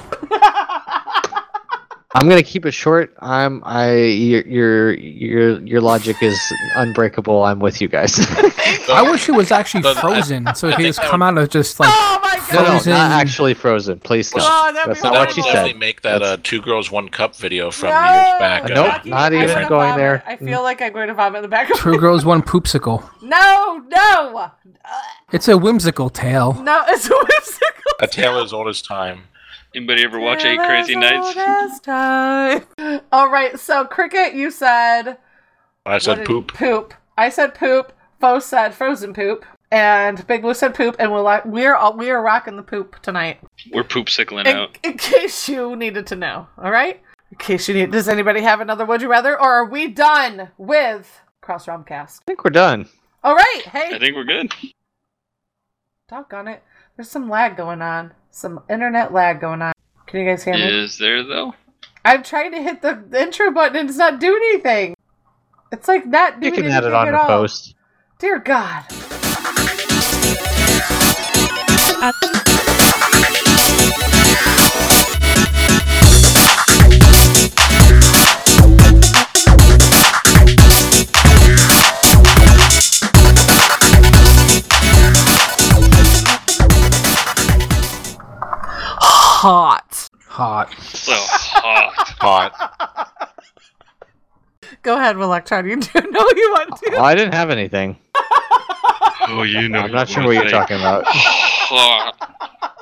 I'm gonna keep it short. I'm I your your your your logic is unbreakable. I'm with you guys. (laughs) I wish it was actually But I- frozen, so I it could just come out of just like. oh my no, no, Frozen. not actually frozen. Please no. Oh, that'd That's be not that what would she definitely said. make that That's- uh, two girls one cup video from No! years back. uh, Nope, Lucky, not I'm even gonna going vomit. there. I feel like I'm going to vomit in the back of Two girls, one poopsicle. No, no, It's a whimsical tale. no! It's a whimsical. A tale as old as time. Anybody ever watch Eight Crazy Nights? Time. (laughs) All right, so cricket, you said I what said did- poop. Poop. I said poop. Fo said frozen poop, and Big Blue said poop. And we're like, we're all, we are rocking the poop tonight. We're poop sickling In, out. in case you needed to know, all right. In case you need, does anybody have another would you rather, or are we done with Cross Romcast? I think we're done. All right, hey, I think we're good. doggone it, there's some lag going on, some internet lag going on. Can you guys hear me? Is there though? I'm trying to hit the intro button and it's not doing anything. It's like not You doing can add it on at the post. Dear God. Uh, Hot. Hot. So hot. (laughs) Hot. Go ahead, Electron. You do know you want to. Well, I didn't have anything. Oh, you know. I'm not sure what you're talking about. (laughs) Hot.